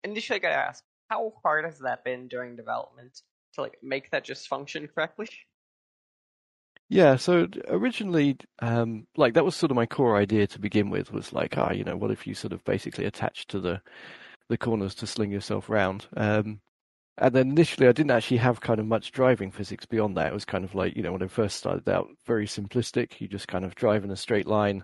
Initially, I got to ask, how hard has that been during development to like make that just function correctly? [laughs] Yeah, so originally, um, like that was sort of my core idea to begin with. Was like, ah, you know, what if you sort of basically attach to the the corners to sling yourself round? Um, and then initially, I didn't actually have kind of much driving physics beyond that. It was kind of like, you know, when I first started out, very simplistic. You just kind of drive in a straight line,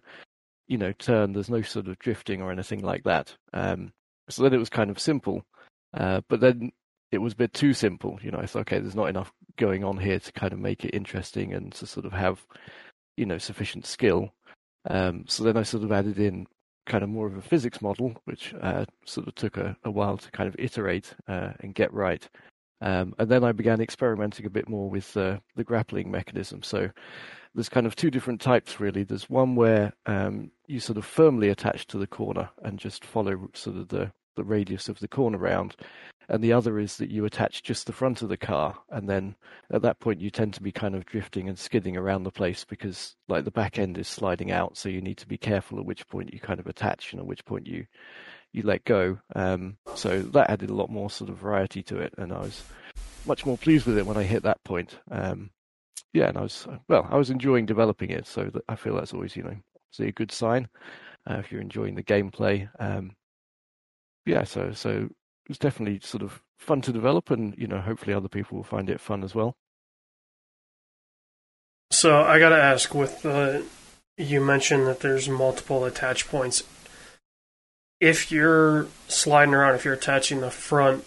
you know, turn. There's no sort of drifting or anything like that. Um, so then it was kind of simple. Uh, but then it was a bit too simple. You know, I thought, okay, there's not enough going on here to kind of make it interesting and to sort of have, you know, sufficient skill. Um, so then I sort of added in kind of more of a physics model, which uh, sort of took a, a, while to kind of iterate uh, and get right. Um, and then I began experimenting a bit more with uh, the grappling mechanism. So there's kind of two different types, really. There's one where um, you sort of firmly attach to the corner and just follow sort of the, the radius of the corner round. And the other is that you attach just the front of the car, and then at that point you tend to be kind of drifting and skidding around the place because, like, the back end is sliding out, so you need to be careful at which point you kind of attach and at which point you you let go. Um, so that added a lot more sort of variety to it, and I was much more pleased with it when I hit that point. Um, yeah, and I was well, I was enjoying developing it, so I feel that's always you know a good sign uh, if you're enjoying the gameplay. Um, yeah, so so it's definitely sort of fun to develop, and you know hopefully other people will find it fun as well. So I gotta ask, with uh, you mentioned that there's multiple attach points if you're sliding around, if you're attaching the front,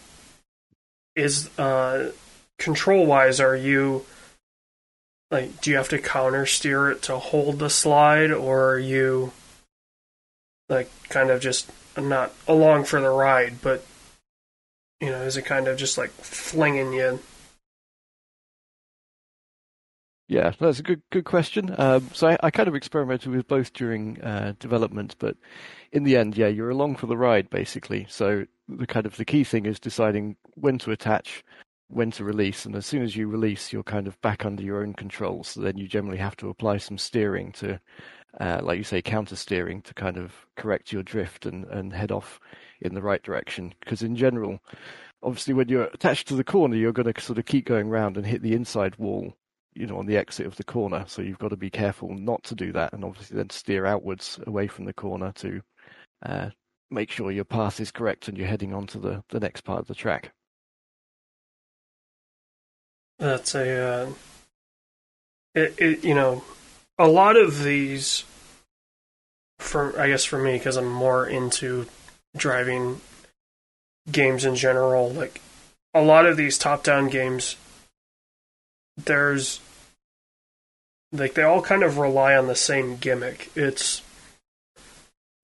is uh, control wise, are you like, do you have to counter steer it to hold the slide, or are you like kind of just not along for the ride, but you know, is it kind of just like flinging you yeah, that's a good good question. Um, so I, I, kind of experimented with both during uh, development, but in the end, yeah, you're along for the ride basically. So the kind of the key thing is deciding when to attach, when to release, and as soon as you release, you're kind of back under your own control. So then you generally have to apply some steering to, uh, like you say, counter steering to kind of correct your drift and and head off in the right direction. Because in general, obviously, when you're attached to the corner, you're going to sort of keep going around and hit the inside wall you know, on the exit of the corner. So you've got to be careful not to do that, and obviously then steer outwards away from the corner to uh, make sure your path is correct and you're heading on to the, the next part of the track. That's a, uh, it, it, you know, a lot of these, for I guess for me, because I'm more into driving games in general, like a lot of these top-down games, there's like they all kind of rely on the same gimmick. It's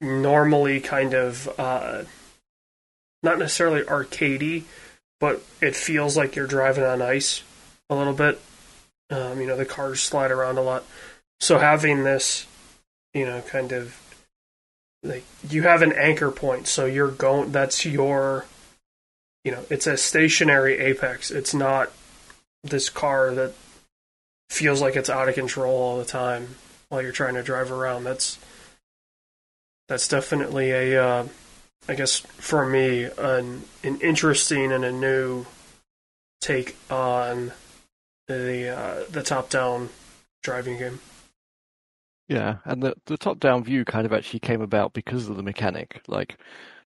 normally kind of uh, not necessarily arcadey, but it feels like you're driving on ice a little bit. Um, you know, the cars slide around a lot. So having this, you know, kind of like you have an anchor point, so you're going. That's your, you know, it's a stationary apex. It's not this car that feels like it's out of control all the time while you're trying to drive around. That's that's definitely a, uh, I guess for me, an an interesting and a new take on the uh, the top down driving game. Yeah, and the the top down view kind of actually came about because of the mechanic. Like,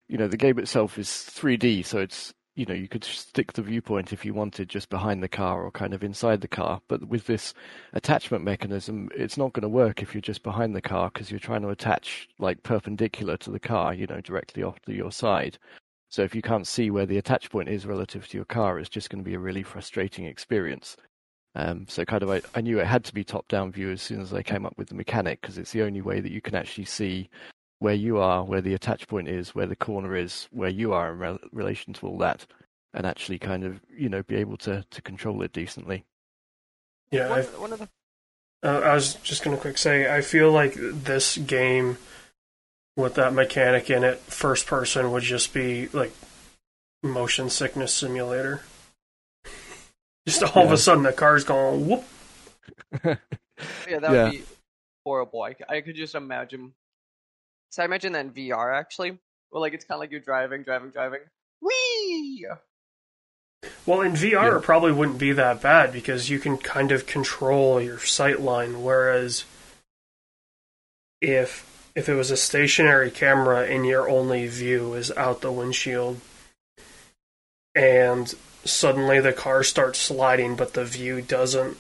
you know, the game itself is 3D, so it's you know, you could stick the viewpoint if you wanted just behind the car or kind of inside the car. But with this attachment mechanism, it's not going to work if you're just behind the car because you're trying to attach like perpendicular to the car, you know, directly off to your side. So if you can't see where the attach point is relative to your car, it's just going to be a really frustrating experience. Um, so kind of I, I knew it had to be top-down view as soon as I came up with the mechanic because it's the only way that you can actually see where you are, where the attach point is, where the corner is, where you are in re- relation to all that, and actually kind of you know be able to to control it decently. Yeah, one, one of the... uh, I was just gonna quick say I feel like this game with that mechanic in it, first person would just be like motion sickness simulator. Just all yeah. of a sudden the car's going whoop. [laughs] yeah, that would be horrible. I, I could just imagine so I imagine that in VR actually. Well, like it's kind of like you're driving, driving, driving. Whee! Well, in VR, yeah. it probably wouldn't be that bad because you can kind of control your sight line. Whereas, if if it was a stationary camera and your only view is out the windshield, and suddenly the car starts sliding, but the view doesn't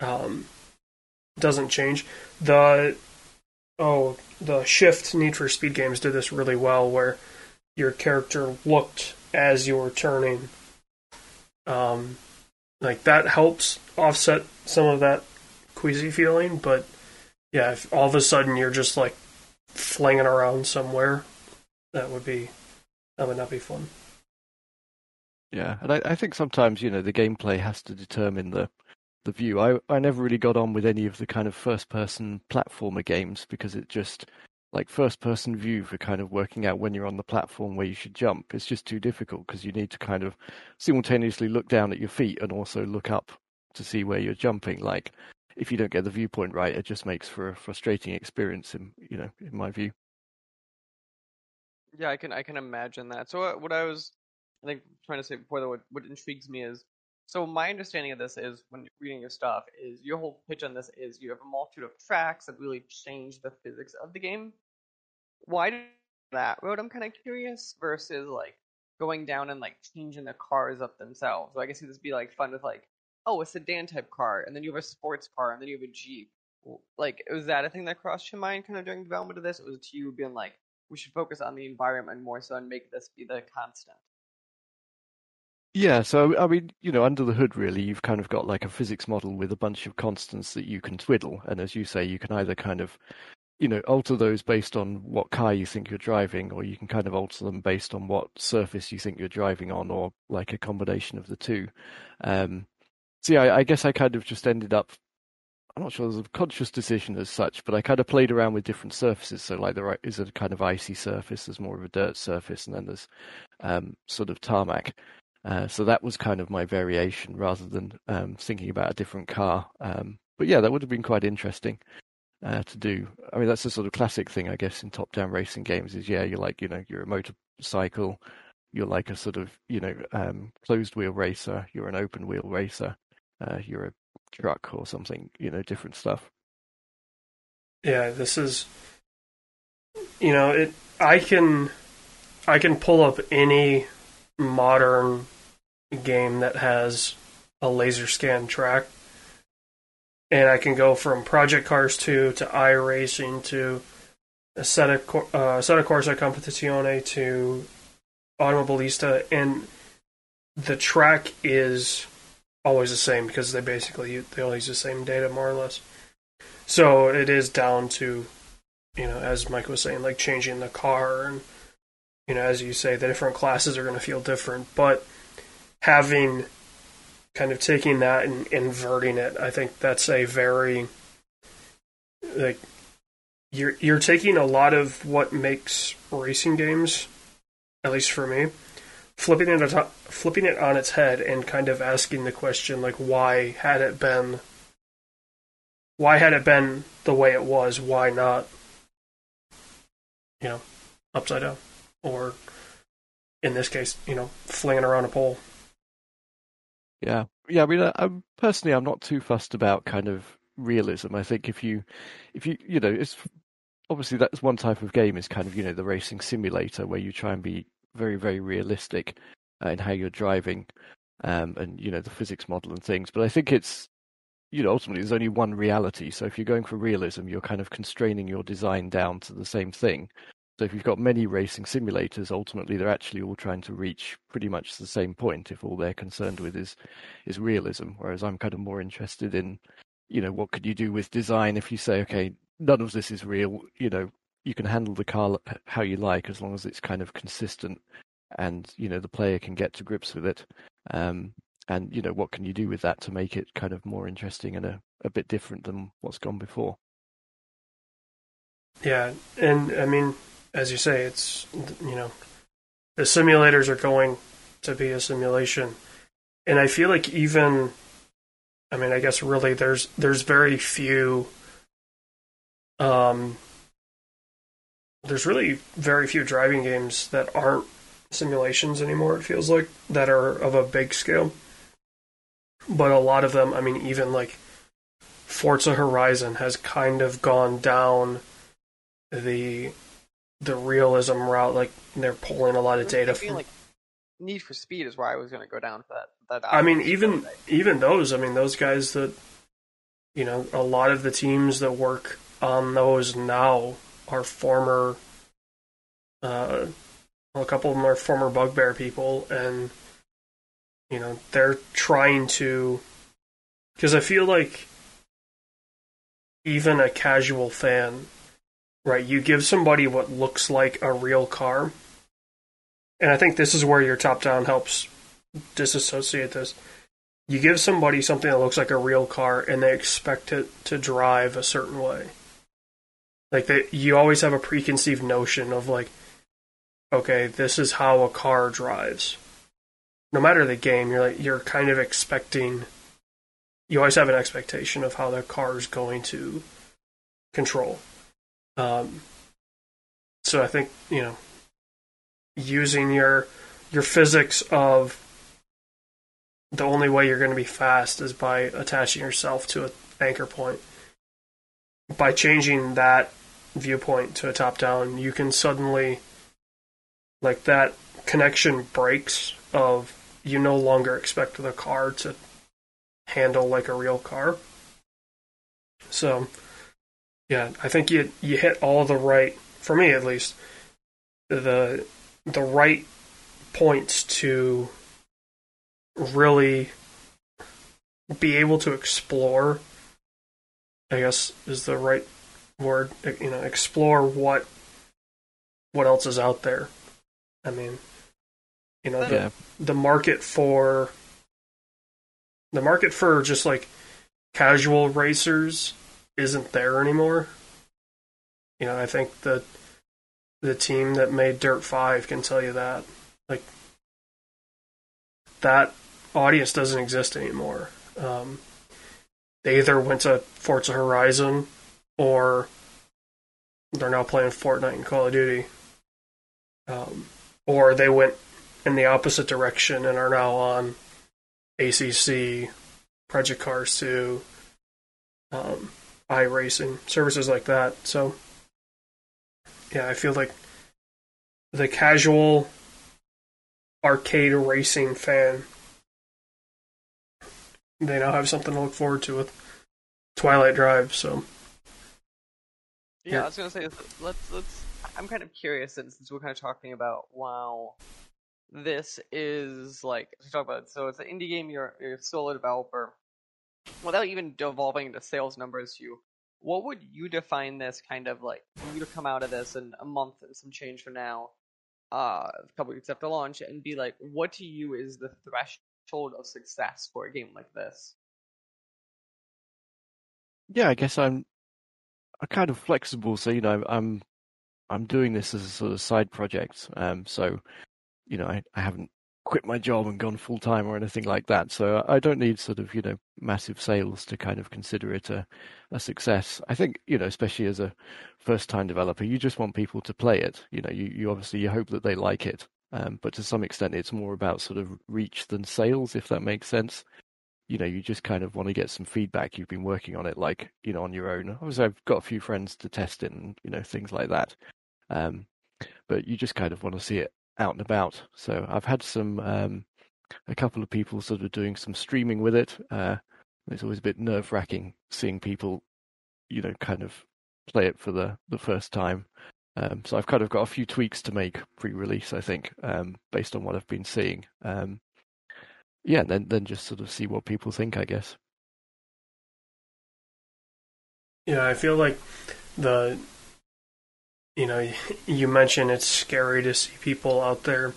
um, doesn't change, the oh, the Shift Need for Speed games did this really well, where your character looked as you were turning. Um, like that helps offset some of that queasy feeling, but yeah, if all of a sudden you're just like flinging around somewhere, that would be that would not be fun. Yeah, and I, I think sometimes you know the gameplay has to determine the the view. I I never really got on with any of the kind of first person platformer games because it just like first person view for kind of working out when you're on the platform where you should jump. It's just too difficult because you need to kind of simultaneously look down at your feet and also look up to see where you're jumping. Like if you don't get the viewpoint right, it just makes for a frustrating experience in you know in my view. Yeah, I can I can imagine that. So what, what I was I think trying to say before that what, what intrigues me is so my understanding of this is when reading your stuff is your whole pitch on this is you have a multitude of tracks that really change the physics of the game. Why did that road? I'm kind of curious versus like going down and like changing the cars up themselves. So I guess it'd be like fun with like oh a sedan type car and then you have a sports car and then you have a jeep. Like was that a thing that crossed your mind kind of during development of this? Or was it to you being like we should focus on the environment more so and make this be the constant? Yeah, so I mean, you know, under the hood, really, you've kind of got like a physics model with a bunch of constants that you can twiddle, and as you say, you can either kind of, you know, alter those based on what car you think you're driving, or you can kind of alter them based on what surface you think you're driving on, or like a combination of the two. Um, so yeah, I, I guess I kind of just ended up. I'm not sure there's a conscious decision as such, but I kind of played around with different surfaces. So like there is a kind of icy surface, there's more of a dirt surface, and then there's um, sort of tarmac. Uh, so that was kind of my variation rather than um, thinking about a different car. Um, but yeah, that would have been quite interesting uh, to do. I mean, that's the sort of classic thing, I guess, in top-down racing games. Is yeah, you're like you know you're a motorcycle, you're like a sort of you know um, closed wheel racer, you're an open wheel racer, uh, you're a truck or something, you know, different stuff. Yeah, this is you know it. I can I can pull up any modern game that has a laser scan track. And I can go from Project Cars 2 to iRacing to Assetto, uh, Assetto Corsa Competizione to Automobilista, and the track is always the same because they basically they all use the same data more or less. So it is down to, you know, as Mike was saying, like changing the car and, you know, as you say, the different classes are going to feel different, but having kind of taking that and inverting it, I think that's a very like you're you're taking a lot of what makes racing games, at least for me, flipping it on, flipping it on its head and kind of asking the question like why had it been why had it been the way it was? Why not you know upside down or in this case you know flinging around a pole yeah, yeah. I mean, I'm personally, I'm not too fussed about kind of realism. I think if you, if you, you know, it's obviously that's one type of game is kind of you know the racing simulator where you try and be very very realistic uh, in how you're driving, um, and you know the physics model and things. But I think it's you know ultimately there's only one reality. So if you're going for realism, you're kind of constraining your design down to the same thing. So if you've got many racing simulators, ultimately they're actually all trying to reach pretty much the same point if all they're concerned with is is realism. Whereas I'm kind of more interested in, you know, what could you do with design if you say, okay, none of this is real, you know, you can handle the car how you like as long as it's kind of consistent and, you know, the player can get to grips with it. Um, and, you know, what can you do with that to make it kind of more interesting and a, a bit different than what's gone before? Yeah, and I mean, as you say, it's you know, the simulators are going to be a simulation, and I feel like even, I mean, I guess really there's there's very few. Um, there's really very few driving games that aren't simulations anymore. It feels like that are of a big scale, but a lot of them, I mean, even like Forza Horizon has kind of gone down the the realism route. Like they're pulling a lot of data from. Like Need for Speed is where I was going to go down for that. that I mean, even even those. I mean, those guys that you know, a lot of the teams that work on those now are former, uh, well, a couple of them are former Bugbear people, and you know they're trying to, because I feel like even a casual fan, right? You give somebody what looks like a real car, and I think this is where your top down helps disassociate this. You give somebody something that looks like a real car, and they expect it to drive a certain way. Like they, you always have a preconceived notion of like, okay, this is how a car drives. No matter the game, you're like you're kind of expecting. You always have an expectation of how the car is going to control. Um, so I think you know, using your your physics of the only way you're going to be fast is by attaching yourself to an anchor point. By changing that viewpoint to a top down, you can suddenly, like, that connection breaks of you no longer expect the car to handle like a real car. So, yeah, I think you you hit all the right, for me at least, the the right points to really be able to explore i guess is the right word you know explore what what else is out there i mean you know the, Yeah. the market for the market for just like casual racers isn't there anymore you know i think that the team that made dirt 5 can tell you that like that audience doesn't exist anymore. Um, they either went to Forza Horizon or they're now playing Fortnite and Call of Duty. Um, or they went in the opposite direction and are now on ACC, Project Cars 2, um, iRacing, services like that. So, yeah, I feel like the casual arcade racing fan they now have something to look forward to with Twilight Drive. So Yeah, Yeah. I was gonna say let's let's. I'm kind of curious since, since we're kind of talking about wow, this is like to talk about. It, So it's an indie game. You're you're a developer. Without even devolving into sales numbers, you what would you define this kind of like you to come out of this in a month and some change from now, uh, a couple weeks after launch, and be like, what to you is the threshold of success for a game like this? yeah, I guess I'm I'm kind of flexible. So you know, I'm I'm doing this as a sort of side project. Um, so you know, I, I haven't quit my job and gone full time or anything like that. So I don't need sort of you know massive sales to kind of consider it a a success. I think you know, especially as a first time developer, you just want people to play it. You know, you you obviously you hope that they like it. Um, but to some extent, it's more about sort of reach than sales, if that makes sense you know, you just kind of want to get some feedback. You've been working on it, like you know, on your own. Obviously, I've got a few friends to test it, and you know, things like that. Um, but you just kind of want to see it out and about. So I've had some, um, a couple of people sort of doing some streaming with it. Uh, it's always a bit nerve wracking seeing people, you know, kind of play it for the the first time. Um, so I've kind of got a few tweaks to make pre-release, I think, um, based on what I've been seeing. Um, yeah, then then just sort of see what people think, I guess. yeah, I feel like the you know you mentioned it's scary to see people out there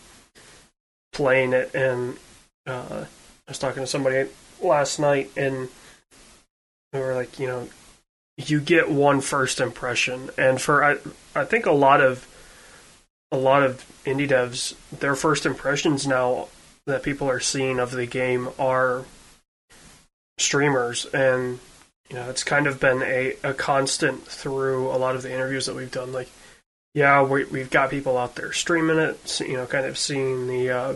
playing it, and uh, I was talking to somebody last night, and they were like, you know, you get one first impression, and for I I think a lot of a lot of indie devs, their first impressions now that people are seeing of the game are streamers and you know it's kind of been a, a constant through a lot of the interviews that we've done like yeah we, we've got people out there streaming it you know kind of seeing the uh,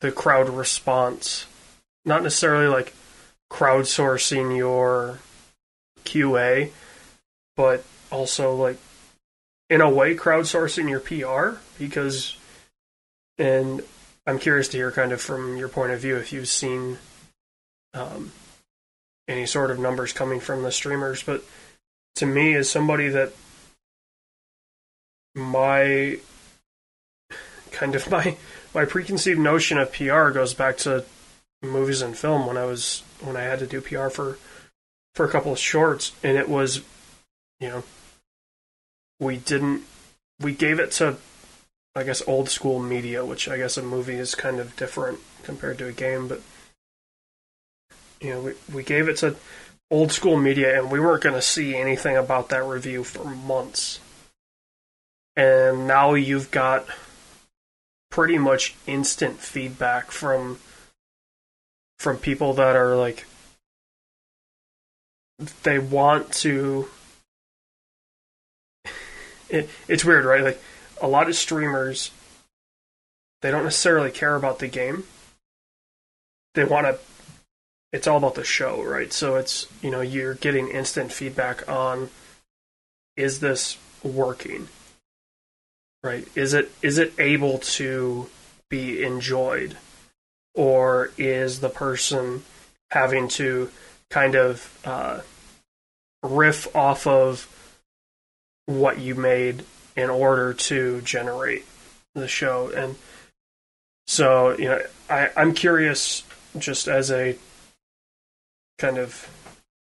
the crowd response. Not necessarily like crowdsourcing your qa but also like in a way crowdsourcing your pr because and I'm curious to hear kind of from your point of view if you've seen um, any sort of numbers coming from the streamers, but to me as somebody that my kind of my my preconceived notion of PR goes back to movies and film when I was when I had to do PR for for a couple of shorts. And it was you know we didn't we gave it to I guess old school media which I guess a movie is kind of different compared to a game but you know we we gave it to old school media and we weren't going to see anything about that review for months and now you've got pretty much instant feedback from from people that are like they want to [sighs] it, it's weird right? Like a lot of streamers they don't necessarily care about the game. They want to it's all about the show right? So it's you know you're getting instant feedback on is this working right? Is it is it able to be enjoyed? Or is the person having to kind of uh, riff off of what you made in order to generate the show? And so you know I, i'm curious just as a kind of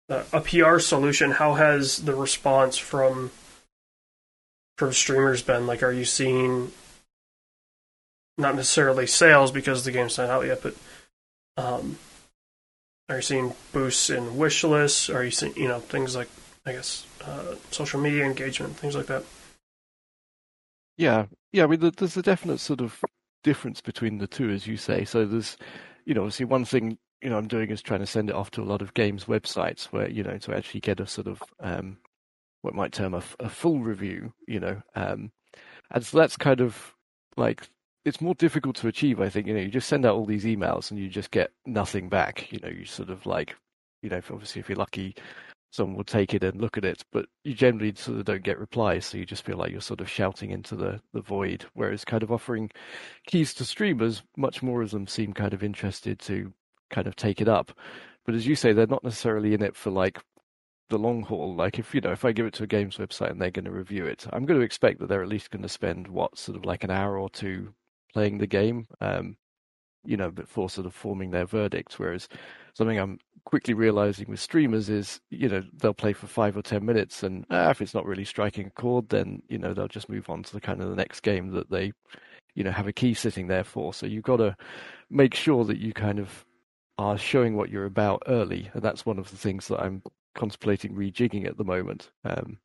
uh, a pr solution how has the response from from streamers been? Like, are you seeing not necessarily sales because the game's not out yet, but um, are you seeing boosts in wish lists? Are you seeing you know things like I guess uh, social media engagement, things like that? Yeah, yeah. I mean, there's a definite sort of difference between the two, as you say. So there's, you know, obviously one thing you know I'm doing is trying to send it off to a lot of games websites where you know to actually get a sort of um, what might term a, a full review, you know. Um, and so that's kind of like it's more difficult to achieve. I think you know you just send out all these emails and you just get nothing back. You know, you sort of like you know obviously if you're lucky, someone will take it and look at it, but you generally sort of don't get replies, so you just feel like you're sort of shouting into the the void. Whereas kind of offering keys to streamers, much more of them seem kind of interested to kind of take it up. But as you say, they're not necessarily in it for like the long haul. Like if you know, if I give it to a games website and they're going to review it, I'm going to expect that they're at least going to spend what sort of like an hour or two playing the game, um, you know, before sort of forming their verdict. Whereas something I'm quickly realizing with streamers is, you know, they'll play for five or ten minutes, and ah, if it's not really striking a chord, then you know they'll just move on to the kind of the next game that they, you know, have a key sitting there for. So you've got to make sure that you kind of are showing what you're about early, and that's one of the things that I'm contemplating rejigging at the moment. Um,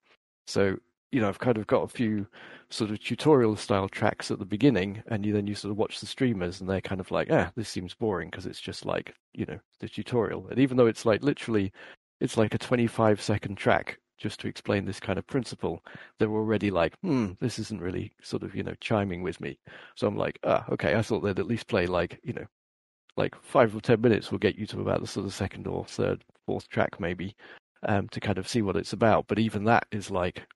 so you know, I've kind of got a few sort of tutorial style tracks at the beginning, and you, then you sort of watch the streamers, and they're kind of like, ah, this seems boring because it's just like you know the tutorial. And even though it's like literally, it's like a 25 second track just to explain this kind of principle, they're already like, hmm, this isn't really sort of you know chiming with me. So I'm like, ah, okay, I thought they'd at least play like you know like five or ten minutes will get you to about the sort of second or third, fourth track maybe, um, to kind of see what it's about. But even that is like,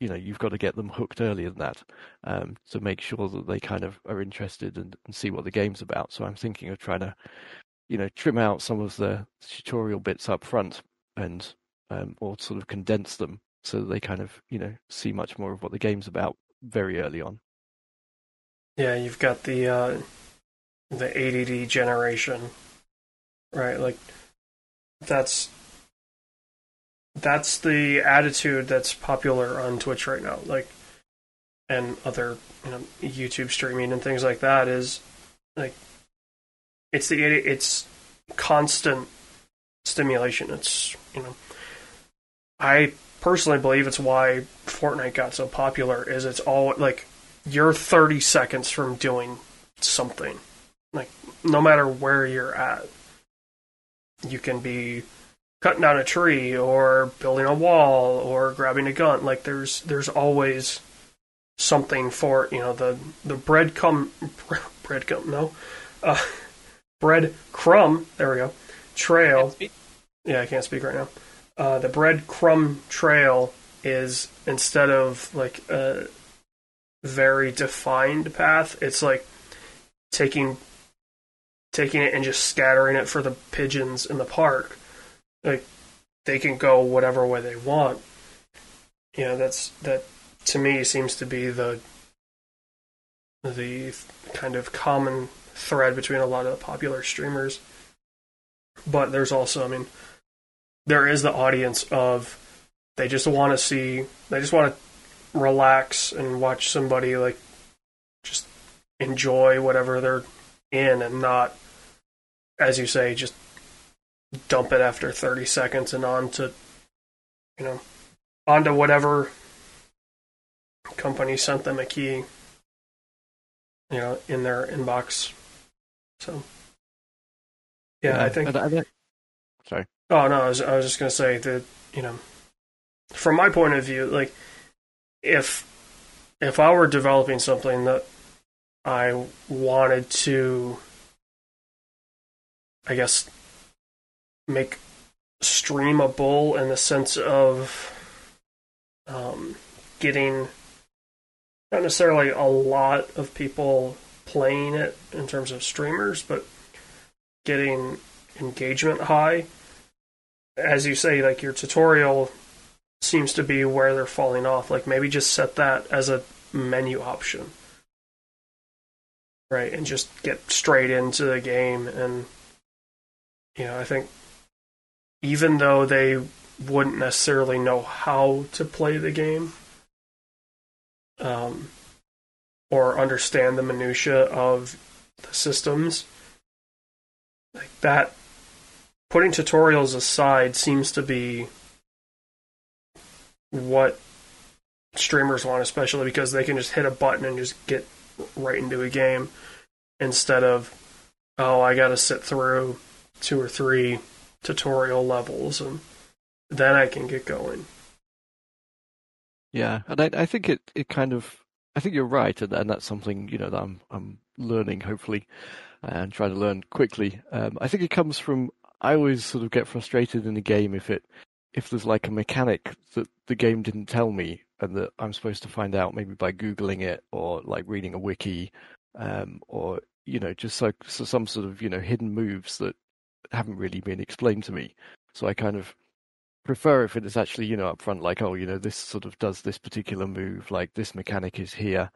you know, you've got to get them hooked earlier than that um, to make sure that they kind of are interested and, and see what the game's about. So I'm thinking of trying to, you know, trim out some of the tutorial bits up front and um, or sort of condense them so they kind of, you know, see much more of what the game's about very early on. Yeah, you've got the uh, the ADD generation, right? Like that's that's the attitude that's popular on Twitch right now, like and other you know YouTube streaming and things like that is like it's the it's constant stimulation. It's you know I personally believe it's why Fortnite got so popular is it's all like you're 30 seconds from doing something like no matter where you're at you can be cutting down a tree or building a wall or grabbing a gun. Like there's there's always something for you know the the bread come bread come no uh, bread crumb there we go trail. Yeah I can't speak right now. Uh, the bread crumb trail is instead of like a very defined path it's like taking taking it and just scattering it for the pigeons in the park like they can go whatever way they want. you know that's that to me seems to be the the kind of common thread between a lot of the popular streamers. But there's also, I mean, there is the audience of they just want to see, they just want to relax and watch somebody like just enjoy whatever they're in and not, as you say, just dump it after 30 seconds and on to, you know, onto whatever company sent them a key, you know, in their inbox. So, yeah, I think. And I- sorry. Oh no, I was, I was just gonna say that you know, from my point of view, like if if I were developing something that I wanted to, I guess, make streamable in the sense of um, getting not necessarily a lot of people playing it in terms of streamers, but getting engagement high. As you say, like your tutorial seems to be where they're falling off. Like maybe just set that as a menu option. Right, and just get straight into the game and you know, I think even though they wouldn't necessarily know how to play the game, um, or understand the minutia of the systems, like that, putting tutorials aside seems to be what streamers want, especially because they can just hit a button and just get right into a game instead of, oh, I got to sit through two or three tutorial levels and then I can get going. Yeah, and I, I think it, it kind of I think you're right, and, and that's something you know that I'm I'm learning hopefully, and trying to learn quickly. Um, I think it comes from I always sort of get frustrated in a game if it if there's like a mechanic that the game didn't tell me and that I'm supposed to find out maybe by googling it or like reading a wiki, um, or you know just like so some sort of you know hidden moves that haven't really been explained to me. So I kind of prefer if it is actually you know up front like oh you know this sort of does this particular move like this mechanic is here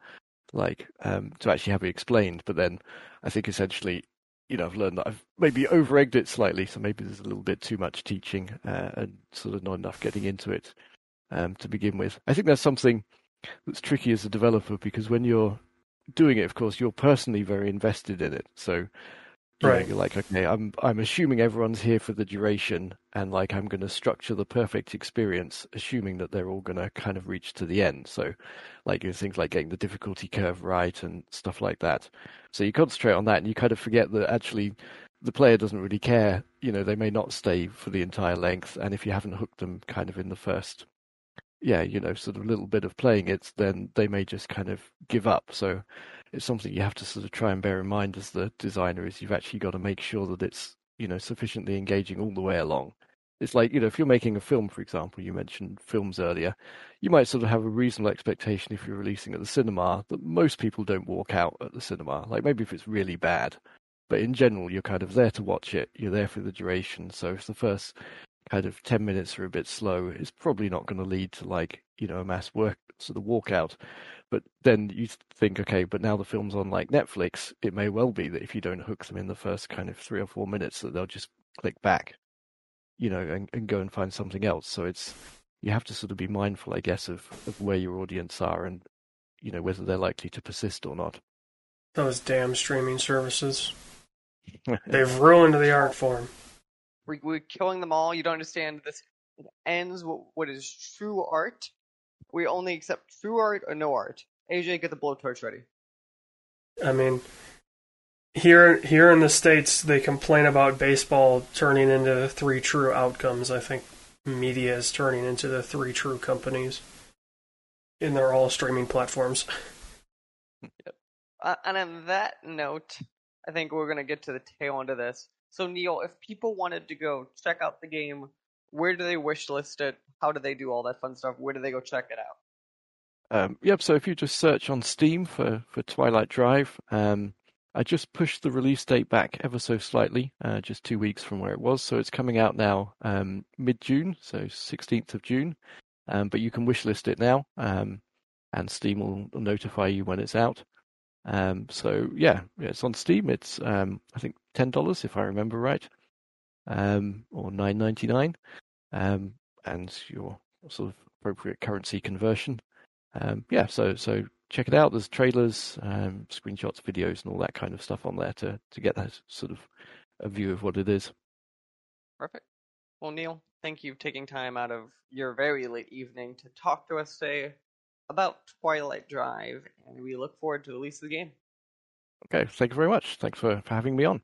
like um to actually have it explained. But then i think essentially you know i've learned that i've maybe over egged it slightly so maybe there's a little bit too much teaching uh, and sort of not enough getting into it um to begin with. I think that's something that's tricky as a developer because when you're doing it of course you're personally very invested in it. So know, Right. you're like, okay, I'm I'm assuming everyone's here for the duration, and like I'm going to structure the perfect experience, assuming that they're all going to kind of reach to the end. So, like you know, things like getting the difficulty curve right and stuff like that. So you concentrate on that, and you kind of forget that actually the player doesn't really care. You know, they may not stay for the entire length, and if you haven't hooked them kind of in the first, yeah, you know, sort of little bit of playing it, then they may just kind of give up. So it's something you have to sort of try and bear in mind as the designer is you've actually got to make sure that it's you know sufficiently engaging all the way along. It's like you know if you're making a film for example you mentioned films earlier you might sort of have a reasonable expectation if you're releasing at the cinema that most people don't walk out at the cinema like maybe if it's really bad but in general you're kind of there to watch it you're there for the duration. So if the first kind of 10 minutes are a bit slow it's probably not going to lead to like you know a mass work sort of walkout but then you think, okay, but now the film's on like Netflix, it may well be that if you don't hook them in the first kind of three or four minutes, that they'll just click back, you know, and, and go and find something else. So it's you have to sort of be mindful, I guess, of, of where your audience are and you know whether they're likely to persist or not. Those damn streaming services. [laughs] They've ruined the art form. We're, we're killing them all. You don't understand this. It ends what, what is true art. We only accept true art or no art. AJ, get the blowtorch ready. I mean, here here in the states, they complain about baseball turning into the three true outcomes. I think media is turning into the three true companies, and they're all streaming platforms. Uh, and on that note, I think we're gonna get to the tail end of this. So Neil, if people wanted to go check out the game, where do they wish list it? How do they do all that fun stuff? Where do they go check it out? Um, yep. So if you just search on Steam for for Twilight Drive, um, I just pushed the release date back ever so slightly, uh, just two weeks from where it was. So it's coming out now um, mid June, so 16th of June. um, but you can wishlist it now, um, and Steam will notify you when it's out. Um, so yeah, it's on Steam. It's um, I think ten dollars if I remember right, um, or nine ninety nine, um, and your sort of appropriate currency conversion. Um, yeah, so so check it out. There's trailers, um, screenshots, videos, and all that kind of stuff on there to to get that sort of a view of what it is. Perfect. Well, Neil, thank you for taking time out of your very late evening to talk to us today about Twilight Drive, and we look forward to the release of the game. Okay, thank you very much. Thanks for, for having me on.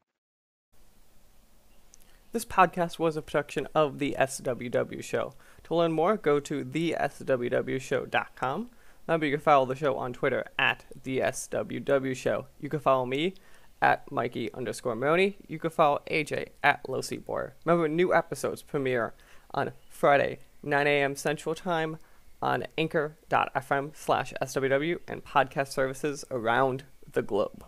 This podcast was a production of the SWW Show. To learn more, go to theswwshow.com. Remember, you can follow the show on Twitter at the SWW Show. You can follow me at Mikey underscore Morrone. You can follow AJ at Low Boy. Remember, new episodes premiere on Friday, 9 a.m. Central Time on anchor.fm slash SWW and podcast services around the globe.